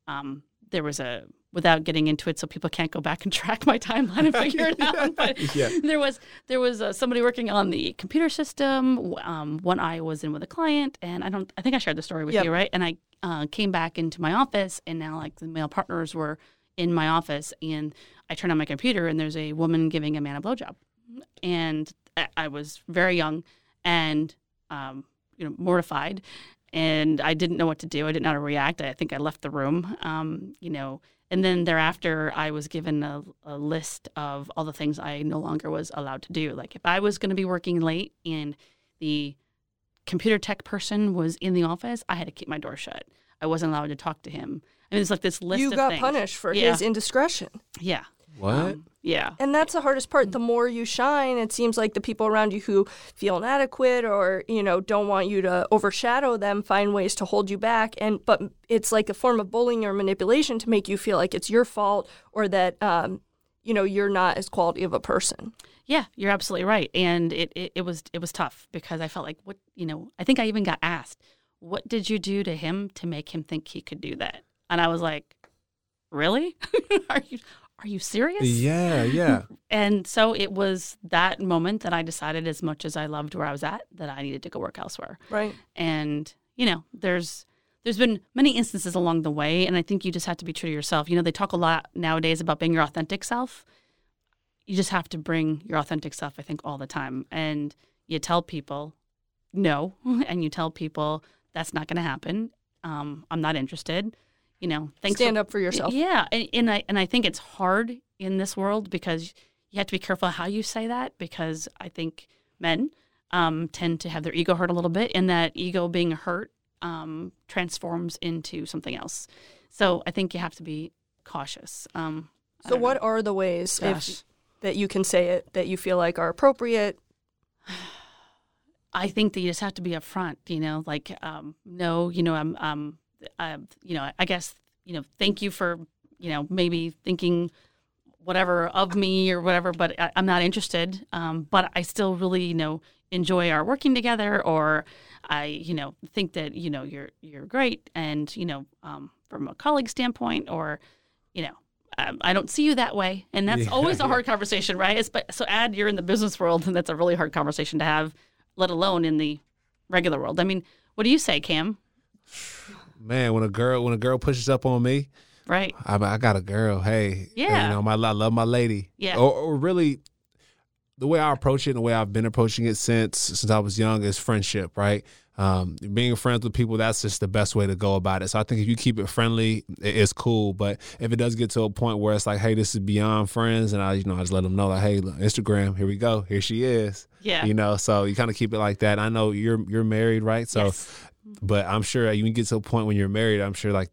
Um, there was a without getting into it so people can't go back and track my timeline and figure it out but yeah. there was there was uh, somebody working on the computer system um, one i was in with a client and i don't i think i shared the story with yep. you right and i uh, came back into my office and now like the male partners were in my office and i turn on my computer and there's a woman giving a man a blowjob and i was very young and um, you know mortified and I didn't know what to do. I didn't know how to react. I think I left the room, um, you know. And then thereafter, I was given a, a, list of all the things I no longer was allowed to do. Like if I was going to be working late and the computer tech person was in the office, I had to keep my door shut. I wasn't allowed to talk to him. I mean, it's like this list. You got things. punished for yeah. his indiscretion. Yeah. What? Um, yeah. And that's the hardest part. The more you shine, it seems like the people around you who feel inadequate or, you know, don't want you to overshadow them find ways to hold you back. And but it's like a form of bullying or manipulation to make you feel like it's your fault or that um, you know, you're not as quality of a person. Yeah, you're absolutely right. And it, it, it was it was tough because I felt like what you know, I think I even got asked, What did you do to him to make him think he could do that? And I was like, Really? are you are you serious? Yeah, yeah. and so it was that moment that I decided, as much as I loved where I was at, that I needed to go work elsewhere. Right. And you know, there's there's been many instances along the way, and I think you just have to be true to yourself. You know, they talk a lot nowadays about being your authentic self. You just have to bring your authentic self, I think, all the time. And you tell people no, and you tell people that's not going to happen. Um, I'm not interested you know, stand for, up for yourself. Yeah, and, and I and I think it's hard in this world because you have to be careful how you say that because I think men um, tend to have their ego hurt a little bit, and that ego being hurt um, transforms into something else. So I think you have to be cautious. Um, So, don't know. what are the ways if, that you can say it that you feel like are appropriate? I think that you just have to be upfront, you know, like, um, no, you know, I'm, um, uh, you know, I guess, you know, thank you for, you know, maybe thinking whatever of me or whatever, but I, I'm not interested. Um, but I still really, you know, enjoy our working together or I, you know, think that, you know, you're, you're great. And, you know, um, from a colleague standpoint or, you know, um, I don't see you that way. And that's Yeah, always a yeah. hard conversation, right? It's, but, so add you're in the business world and that's a really hard conversation to have, let alone in the regular world. I mean, what do you say, Cam? Man, when a girl when a girl pushes up on me, Right. I, I got a girl. Hey, Yeah. you know, my I love my lady. Yeah. Or, or really, the way I approach it, and the way I've been approaching it since since I was young, is friendship. Right. Um, being friends with people, that's just the best way to go about it. So I think if you keep it friendly, it's cool. But if it does get to a point where it's like, hey, this is beyond friends, and I, you know, I just let them know, like, hey, look, Instagram, here we go, here she is. Yeah. You know, so you kind of keep it like that. I know you're you're married, right? So, Yes. But I'm sure you can get to a point when you're married. I'm sure like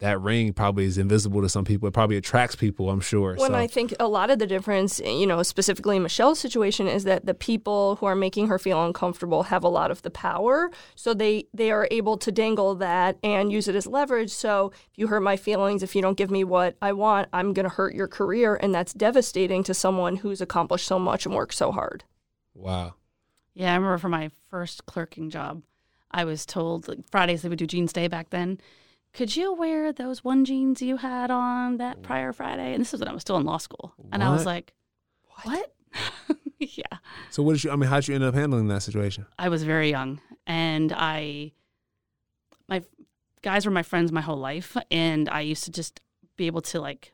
that ring probably is invisible to some people. It probably attracts people. I'm sure. When so. I think a lot of the difference, you know, specifically in Michelle's situation, is that the people who are making her feel uncomfortable have a lot of the power, so they they are able to dangle that and use it as leverage. So if you hurt my feelings, if you don't give me what I want, I'm going to hurt your career, and that's devastating to someone who's accomplished so much and worked so hard. wow. Yeah, I remember for my first clerking job, I was told like Fridays they would do jeans day back then. Could you wear those one jeans you had on that prior Friday? And this is when I was still in law school. And I was What? like, what? yeah. So what did you? I mean, how did you end up handling that situation? I was very young and I my guys were my friends my whole life and I used to just be able to like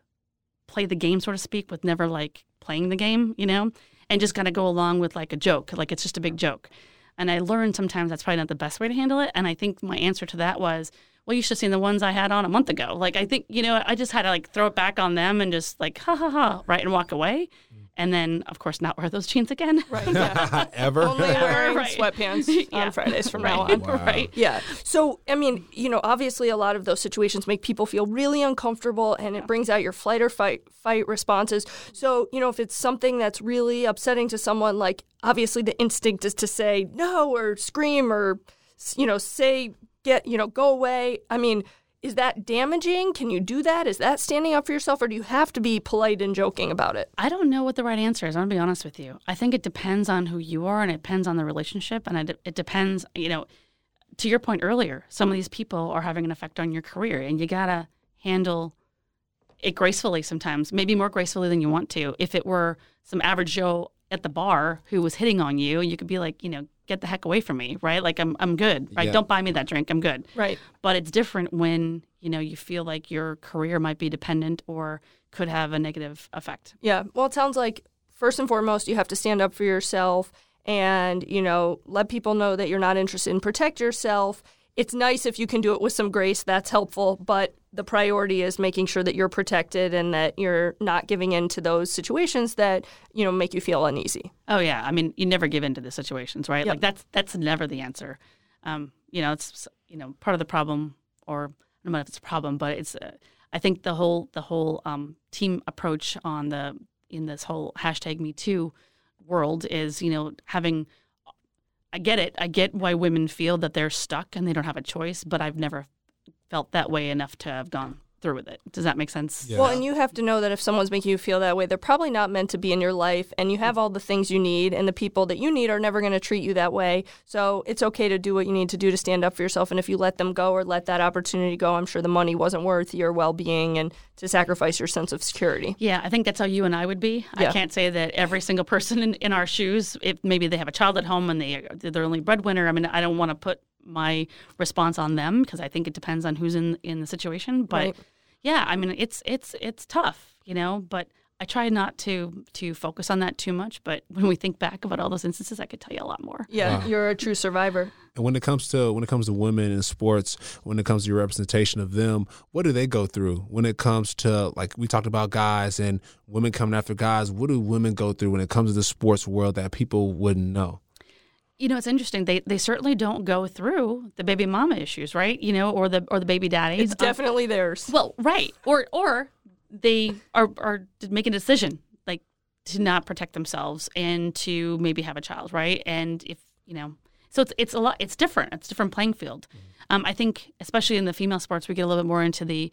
play the game so to speak with never like playing the game, you know, and just kind of go along with like a joke, like it's just a big joke. And I learned sometimes that's probably not the best way to handle it and I think my answer to that was well, you should have seen the ones I had on a month ago. Like, I think, you know, I just had to like throw it back on them and just like, ha ha ha, right, and walk away. And then, of course, not wear those jeans again. Right. Yeah. Ever? Only wearing Right. sweatpants Yeah. on Fridays from right. now on. Wow. right. Yeah. So, I mean, you know, obviously a lot of those situations make people feel really uncomfortable and it brings out your flight or fight fight responses. So, you know, if it's something that's really upsetting to someone like obviously the instinct is to say no or scream or you know, say get, you know, go away. I mean, is that damaging? Can you do that? Is that standing up for yourself or do you have to be polite and joking about it? I don't know what the right answer is. I'm gonna be honest with you. I think it depends on who you are, and it depends on the relationship, and it, it depends. You know, to your point earlier, some of these people are having an effect on your career, and you gotta handle it gracefully. Sometimes, maybe more gracefully than you want to. If it were some average Joe at the bar who was hitting on you, you could be like, you know, get the heck away from me, right? Like I'm, I'm good, right? Yeah. Don't buy me that drink. I'm good. Right. But it's different when you know you feel like your career might be dependent or could have a negative effect. Yeah. Well, it sounds like first and foremost, you have to stand up for yourself and, you know, let people know that you're not interested and protect yourself. It's nice if you can do it with some grace. That's helpful. But the priority is making sure that you're protected and that you're not giving in to those situations that, you know, make you feel uneasy. Oh yeah, I mean, you never give in to the situations, right? Yep. Like that's that's never the answer. Um, you know, it's you know part of the problem, or I don't know if it's a problem, but it's. Uh, I think the whole the whole um, team approach on the in this whole hashtag Me Too world is you know having. I get it. I get why women feel that they're stuck and they don't have a choice, but I've never felt that way enough to have gone through with it. Does that make sense? Yeah. Well, and you have to know that if someone's making you feel that way, they're probably not meant to be in your life, and you have all the things you need, and the people that you need are never going to treat you that way. So it's okay to do what you need to do to stand up for yourself. And if you let them go or let that opportunity go, I'm sure the money wasn't worth your well being and to sacrifice your sense of security. Yeah, I think that's how you and I would be. Yeah. I can't say that every single person in, in our shoes, if maybe they have a child at home and they they're their only breadwinner. I mean, I don't want to put my response on them because I think it depends on who's in in the situation. But Right. Yeah, I mean, it's it's it's tough, you know. But I try not to to focus on that too much. But when we think back about all those instances, I could tell you a lot more. Yeah, Wow. you're a true survivor. And when it comes to when it comes to women in sports, when it comes to your representation of them, what do they go through? When it comes to like we talked about guys and women coming after guys, what do women go through when it comes to the sports world that people wouldn't know? You know, it's interesting. They they certainly don't go through the baby mama issues, right? You know, or the or the baby daddy. It's definitely theirs. Well, right. Or or they are are making a decision like to not protect themselves and to maybe have a child, right? And if you know, so it's it's a lot. It's different. It's a different playing field. Um, I think, especially in the female sports, we get a little bit more into the,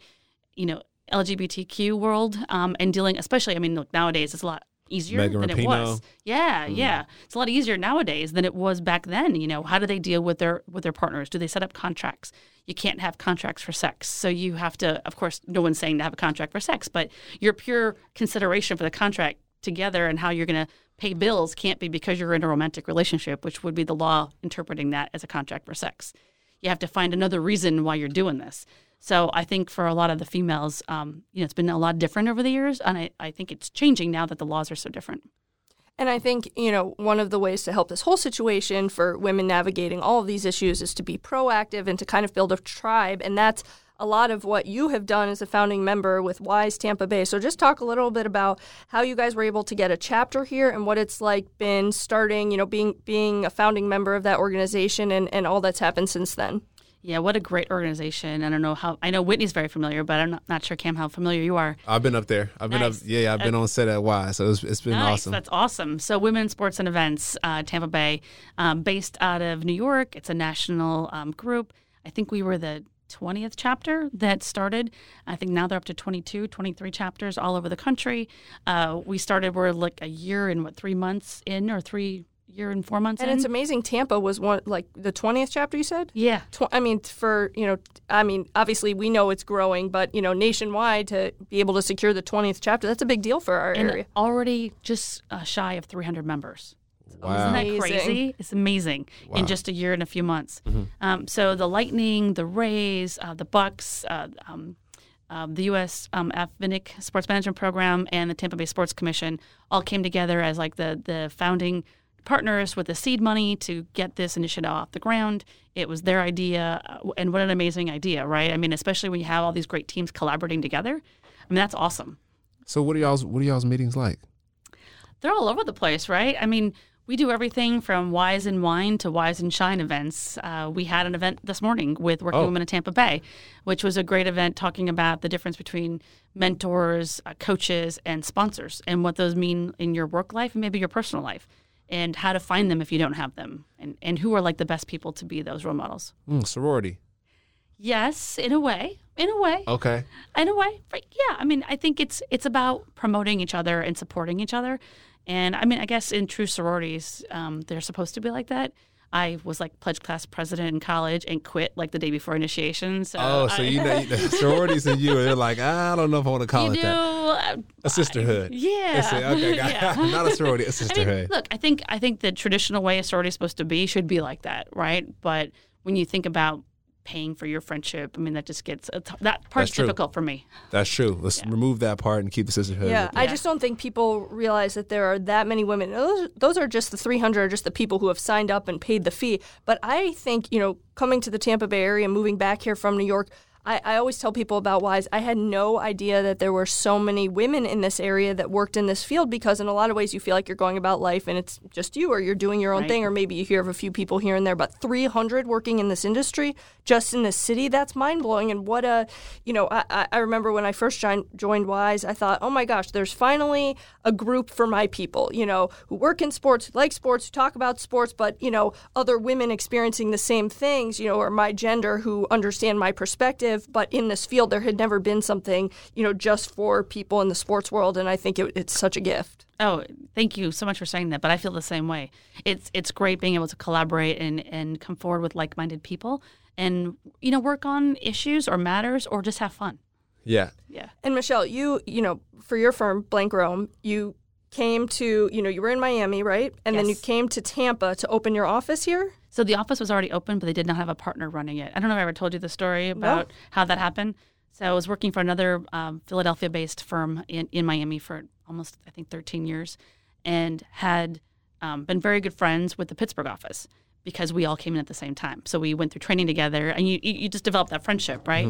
you know, LGBTQ world um, and dealing. Especially, I mean, look, nowadays it's a lot easier Megan than it was. Yeah, hmm. yeah. It's a lot easier nowadays than it was back then. You know, how do they deal with their with their partners? Do they set up contracts? You can't have contracts for sex, so you have to. Of course, no one's saying to have a contract for sex, but your pure consideration for the contract together and how you're going to pay bills can't be because you're in a romantic relationship, which would be the law interpreting that as a contract for sex. You have to find another reason why you're doing this. So I think for a lot of the females, um, you know, it's been a lot different over the years, and I, I think it's changing now that the laws are so different. And I think, you know, one of the ways to help this whole situation for women navigating all of these issues is to be proactive and to kind of build a tribe. And that's a lot of what you have done as a founding member with Wise Tampa Bay. So just talk a little bit about how you guys were able to get a chapter here and what it's like been starting, you know, being being a founding member of that organization and, and all that's happened since then. Yeah, what a great organization. I don't know how, I know Whitney's very familiar, but I'm not, not sure, Cam, how familiar you are. I've been up there. I've been up. Yeah, I've been on set at Y, so it's, it's been Nice, awesome. that's awesome. So, Women's Sports and Events, uh, Tampa Bay, um, based out of New York. It's a national um, group. I think we were the 20th chapter that started. I think now they're up to 22, 23 chapters all over the country. Uh, we started, we're like a year and what, three months in or three year and four months And in? it's amazing. Tampa was one like the twentieth chapter. You said. yeah. Tw- I mean, for you know, I mean, obviously we know it's growing, but you know, nationwide to be able to secure the twentieth chapter, that's a big deal for our and area. already just uh, shy of 300 members. Wow. Isn't that Amazing. crazy? It's amazing in just a year and a few months. Um, so the Lightning, the Rays, uh, the Bucs, uh, um, um, the U.S. Um, AFVINIC Sports Management Program, and the Tampa Bay Sports Commission all came together as like the the founding partners with the seed money to get this initiative off the ground. It was their idea, uh, and what an amazing idea, right? I mean, especially when you have all these great teams collaborating together. I mean, that's awesome. so what are y'all's what are y'all's meetings like? they're all over the place, right? I mean, we do everything from Wise and Wine to Wise and Shine events. Uh, we had an event this morning with Working Oh. Women in Tampa Bay, which was a great event talking about the difference between mentors, uh, coaches, and sponsors and what those mean in your work life and maybe your personal life and how to find them if you don't have them and, and who are like the best people to be those role models. Mm, sorority. Yes, in a way. In a way. Okay. in a way but yeah i mean i think it's it's about promoting each other and supporting each other and i mean i guess in true sororities um, they're supposed to be like that i was like pledge class president in college and quit like the day before initiation so Oh, so I- you know the sororities and you are like, I don't know if I want to call you it do that. uh, A sisterhood. yeah It's a- okay, got- Yeah. not a sorority, a I mean, sisterhood. look, I think I think the traditional way a sorority is supposed to be should be like that, right? But when you think about paying for your friendship, I mean, that just gets it's, that part's That's difficult for me. That's true. Let's remove that part and keep the sisterhood. Yeah. I just don't think people realize that there are that many women. Those, those are just the 300, are just the people who have signed up and paid the fee. But I think, you know, coming to the Tampa Bay area, moving back here from New York, I, I always tell people about Wise. I had no idea that there were so many women in this area that worked in this field because, in a lot of ways, you feel like you're going about life and it's just you or you're doing your own Right. thing, or maybe you hear of a few people here and there. But 300 working in this industry just in this city, that's mind blowing. And what a, you know, I, I- remember when I first joined, joined Wise, I thought, oh my gosh, there's finally a group for my people, you know, who work in sports, who like sports, who talk about sports, but, you know, other women experiencing the same things, you know, or my gender who understand my perspective. But in this field, there had never been something, you know, just for people in the sports world. And I think it, it's such a gift. Oh, thank you so much for saying that. But I feel the same way. It's it's great being able to collaborate and and come forward with like minded people, and you know work on issues or matters or just have fun. yeah. Yeah. And Michelle, you, you know, for your firm, Blank Rome, you came to, you know, you were in Miami, right? And then you came to Tampa to open your office here. So the office was already open, but they did not have a partner running it. I don't know if I ever told you the story about how that happened. So I was working for another um, Philadelphia-based firm in, in Miami for almost, I think, 13 years, and had um, been very good friends with the Pittsburgh office because we all came in at the same time. So we went through training together, and you you just develop that friendship, right?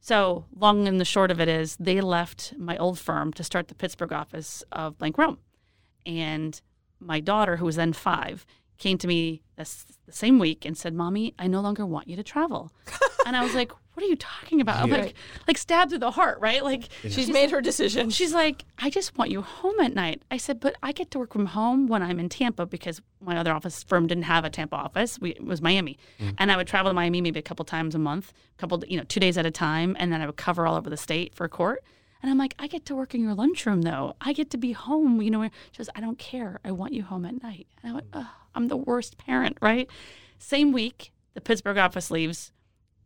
So long and the short of it is, they left my old firm to start the Pittsburgh office of Blank Rome, and my daughter, who was then five, came to me the same week and said, "Mommy, I no longer want you to travel." and I was like, "What are you talking about?" I'm Yeah. like, like stabbed through the heart, right? Like She's made her decision. She's like, I just want you home at night. I said, but I get to work from home when I'm in Tampa because my other office firm didn't have a Tampa office. We, it was Miami, mm. and I would travel to Miami maybe a couple times a month, a couple, you know, two days at a time, and then I would cover all over the state for court. And I'm like, I get to work in your lunchroom though. I get to be home. You know, she goes, I don't care. I want you home at night. And I went, oh, I'm the worst parent, right? Same week, the Pittsburgh office leaves,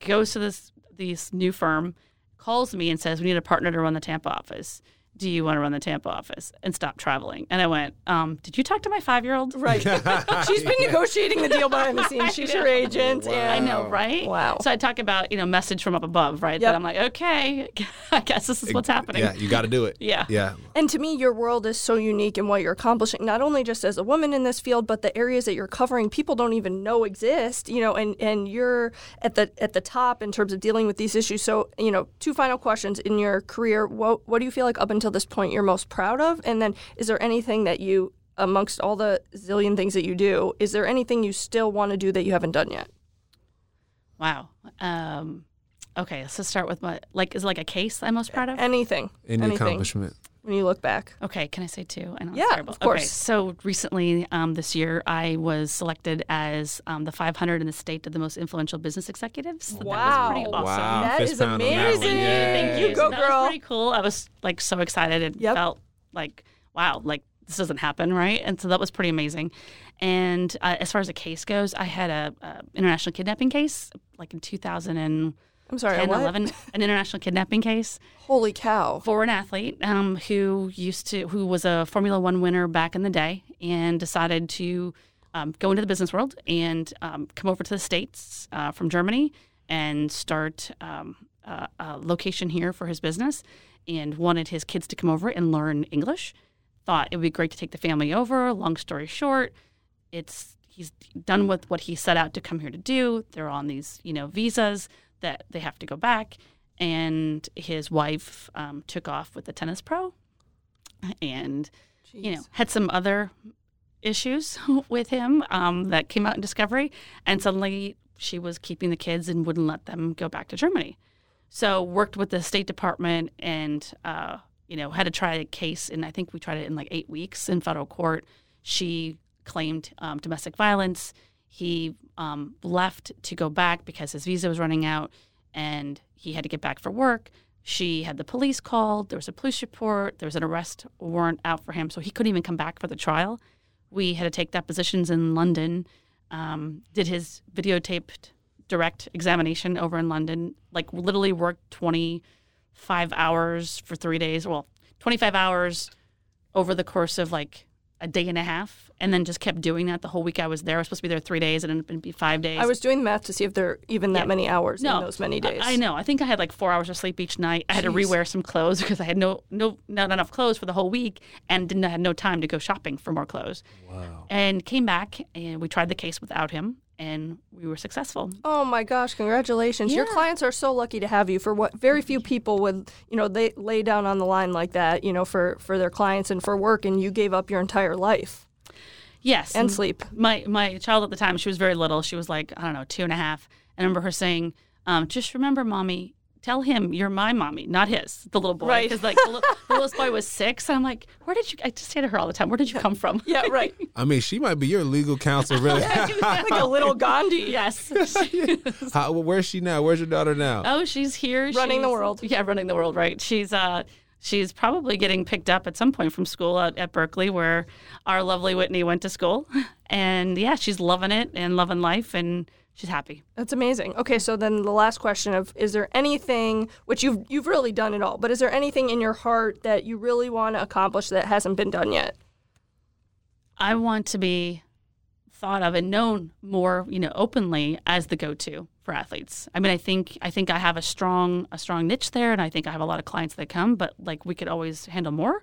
goes to this this new firm, calls me and says, "We need a partner to run the Tampa office. Do you want to run the Tampa office and stop traveling?" And I went, um, "Did you talk to my five year old?" Right. She's been negotiating the deal behind the scenes. She's your agent. Wow. I know, right? Wow. So I talk about you know message from up above, right? Yep. That I'm like, okay, I guess this is what's happening. Yeah, you got to do it. Yeah. Yeah. And to me, your world is so unique in what you're accomplishing, not only just as a woman in this field, but the areas that you're covering, people don't even know exist, you know, and, and you're at the at the top in terms of dealing with these issues. So, you know, two final questions in your career. What what do you feel like up until this point you're most proud of? And then is there anything that you amongst all the zillion things that you do, is there anything you still want to do that you haven't done yet? Wow. Um, okay, let's just start with my like is it like a case I'm most proud of. Anything. Any anything accomplishment. When you look back. Okay, can I say two? I know it's Yeah, terrible. of course. Okay, so recently, um, this year, I was selected as um, the 500 in the state of the most influential business executives. So That was pretty Wow. awesome. Wow. That Fist is pound on that one. amazing. Yay. You go, that girl. was pretty cool. I was like so excited. It Yep. felt like wow, like this doesn't happen, right? And so that was pretty amazing. And uh, as far as the case goes, I had a, a international kidnapping case like in 2010, I'm sorry, what? 11, an international kidnapping case Holy cow. for an athlete um, who used to who was a Formula One winner back in the day and decided to um, go into the business world and um, come over to the states uh, from Germany and start um, a, a location here for his business and wanted his kids to come over and learn English. Thought it would be great to take the family over. Long story short, it's he's done with what he set out to come here to do. They're on these you know visas that they have to go back and his wife um, took off with a tennis pro and you know had some other issues with him um, that came out in discovery and suddenly she was keeping the kids and wouldn't let them go back to germany. So worked with the state department and uh, you know had to try a case and i think we tried it in like eight weeks in federal court. She claimed um, domestic violence he um, left to go back because his visa was running out and he had to get back for work. She had the police called. There was a police report. There was an arrest warrant out for him, so he couldn't even come back for the trial. We had to take depositions in London. Um, did his videotaped direct examination over in London. Like literally worked twenty five hours for three days. Well, twenty five hours over the course of like a day and a half, and then just kept doing that the whole week I was there. I was supposed to be there three days, and it ended up be five days. I was doing the math to see if there are even that Yeah. many hours no, in those many days. I, know. I think I had like four hours of sleep each night. I had to rewear some clothes because I had no no not enough clothes for the whole week, and didn't had no time to go shopping for more clothes. Wow. And came back, and we tried the case without him, and we were successful. Oh my gosh, congratulations. Your clients are so lucky to have you for what very few people would, you know, they lay down on the line like that, you know, for for their clients and for work and you gave up your entire life Yes, and sleep. my my child at the time, she was very little. She was like I don't know, two and a half. And I remember her saying, um, "Just remember, mommy." Tell him you're my mommy, not his. The little boy, Right. Because like the, little, the littlest boy was six. I'm like, where did you? I just say to her all the time, where did you come from? Yeah, right. I mean, she might be your legal counsel, really. like a little Gandhi. yes. How, where's she now? Where's your daughter now? Oh, she's here. Running the world. Yeah, running the world. Right. She's uh, she's probably getting picked up at some point from school at, at Berkeley, where our lovely Whitney went to school, and yeah, she's loving it and loving life, and she's happy. That's amazing. Okay, so then the last question of is there anything which you've you've really done it all, but is there anything in your heart that you really want to accomplish that hasn't been done yet? I want to be thought of and known more, you know, openly as the go-to for athletes. I mean, I think I think I have a strong a strong niche there, and I think I have a lot of clients that come, but like we could always handle more.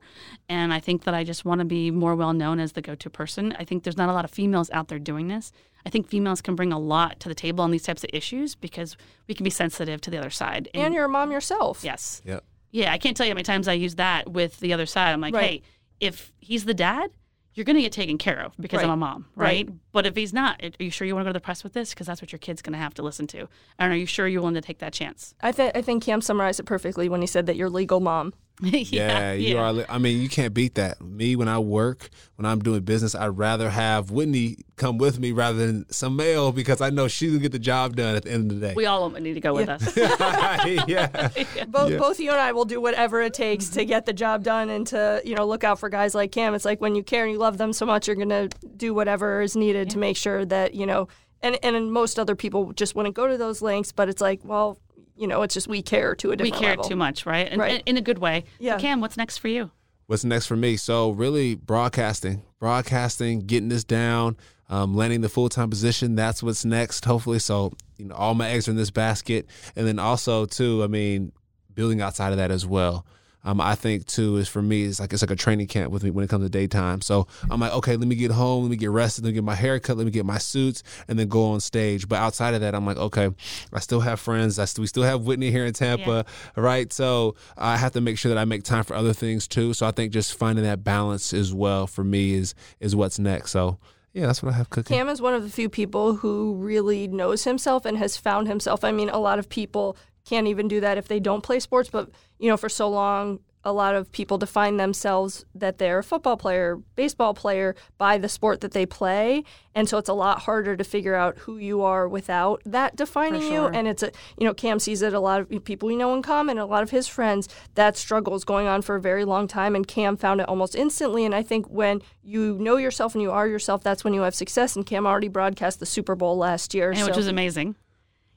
And I think that I just want to be more well known as the go-to person. I think there's not a lot of females out there doing this. I think females can bring a lot to the table on these types of issues because we can be sensitive to the other side. And you're a mom yourself. yes, Yep. yeah, I can't tell you how many times I use that with the other side. I'm like, Right. hey, if he's the dad, you're going to get taken care of because I'm a mom, Right. right? But if he's not, are you sure you want to go to the press with this? Because that's what your kid's going to have to listen to. And are you sure you're willing to take that chance? I, th- I think Cam summarized it perfectly when he said that you're legal mom. Yeah, you are. I mean, you can't beat that. Me, when I work, when I'm doing business, I'd rather have Whitney come with me rather than some male because I know she's gonna get the job done at the end of the day. We all need to go with us. yeah. Both, both you and I will do whatever it takes to get the job done and to you know look out for guys like Cam. It's like when you care and you love them so much, you're gonna do whatever is needed to make sure that you know. And and most other people just wouldn't go to those lengths, but it's like, well, you know, it's just we care to a we care level. too much, right? And, Right. In a good way. Yeah. So Cam, what's next for you? What's next for me? So really, broadcasting, broadcasting, getting this down, um, landing the full time position. That's what's next. Hopefully, so you know, all my eggs are in this basket, and then also too, I mean, building outside of that as well. Um, I think too is for me it's like it's like a training camp with me when it comes to daytime. So I'm like, okay, let me get home, let me get rested, let me get my hair cut, let me get my suits, and then go on stage. But outside of that, I'm like, okay, I still have friends. I still, we still have Whitney here in Tampa, right? So I have to make sure that I make time for other things too. So I think just finding that balance as well for me is is what's next. So yeah, that's what I have cooking. Cam is one of the few people who really knows himself and has found himself. I mean, a lot of people can't even do that if they don't play sports, but you know, for so long, a lot of people define themselves that they're a football player, baseball player by the sport that they play, and so it's a lot harder to figure out who you are without that defining you. And it's a, you know, Cam sees it. A lot of people we know in common, a lot of his friends, that struggle is going on for a very long time, and Cam found it almost instantly. And I think when you know yourself and you are yourself, that's when you have success. And Cam already broadcast the Super Bowl last year, And so which was amazing.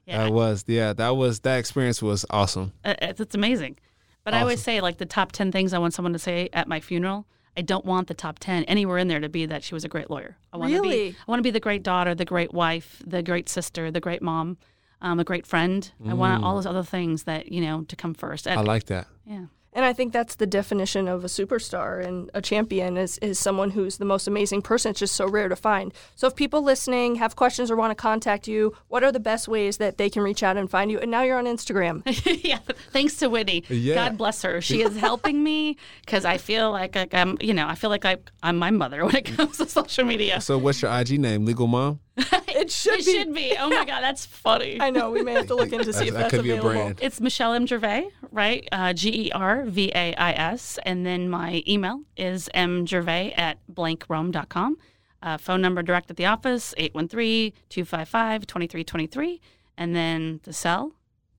Yeah, That was yeah, that was that experience was awesome. Uh, it's it's amazing. But I always say, like, the top 10 things I want someone to say at my funeral, I don't want the top 10 anywhere in there to be that she was a great lawyer. I want to Really? be I want to be the great daughter, the great wife, the great sister, the great mom, um, a great friend. I want all those other things that, you know, to come first. And, I like that. yeah. And I think that's the definition of a superstar and a champion is, is someone who's the most amazing person. It's just so rare to find. So if people listening have questions or want to contact you, what are the best ways that they can reach out and find you? And now you're on Instagram. yeah, thanks to Whitney. Yeah. God bless her. She is helping me because I feel like, like I'm, you know, I feel like I, I'm my mother when it comes to social media. So what's your IG name? Legal mom? It should It be. should be. Oh my God, that's funny. I know. We may have to look into see if That that's could be a available. brand. It's Michelle M. Gervais, right? Uh, G E R V A I S. And then my email is mgervais at blankrome.com. Uh, phone number direct at the office, 813 255 2323. And then the cell.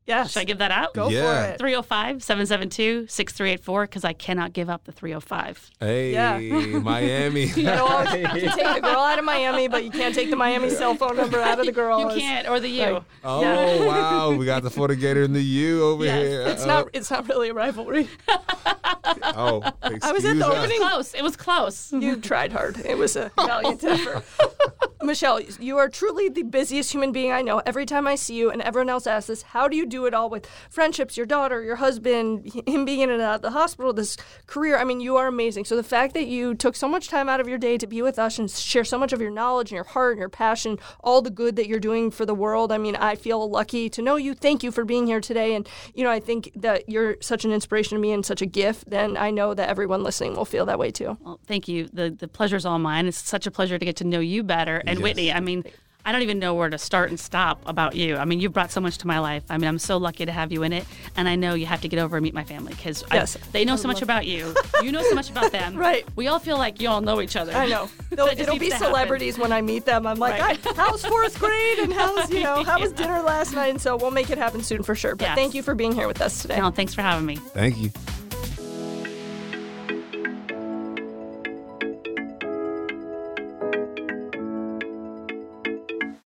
Yes. Should I give that out? Go Yeah. for it. 305 772 6384 because I cannot give up the 305. Hey, Yeah. Miami. You, know, you can take the girl out of Miami, but you can't take the Miami cell phone number out of the girl. You can't, or the U. Right. oh wow, we got the Florida Gator and the U over Yes, here. It's not. Uh, it's not really a rivalry. Oh, I was at excuse the us. opening. Close. It was close. You tried hard. It was a valiant effort. Michelle, you are truly the busiest human being I know. Every time I see you, and everyone else asks this, how do you do it all with friendships, your daughter, your husband, him being in and out of the hospital, this career? I mean, you are amazing. So the fact that you took so much time out of your day to be with us and share so much of your knowledge and your heart and your passion, all the good that you're doing for the world, I mean, I feel lucky to know you. Thank you for being here today. And, you know, I think that you're such an inspiration to me and such a gift. Then I know that everyone listening will feel that way too. Well, thank you. The the pleasure's all mine. It's such a pleasure to get to know you better. And Yes. Whitney, I mean, I don't even know where to start and stop about you. I mean, you've brought so much to my life. I mean, I'm so lucky to have you in it. And I know you have to get over and meet my family because Yes. they know so much about you. You know so much about them. Right. We all feel like you all know each other. I know. They'll, it'll be to happen. celebrities when I meet them. I'm like, Right. I, how's fourth grade and how's, you know, how was dinner last night? And so we'll make it happen soon for sure. But Yes. thank you for being here with us today. No, thanks for having me. Thank you.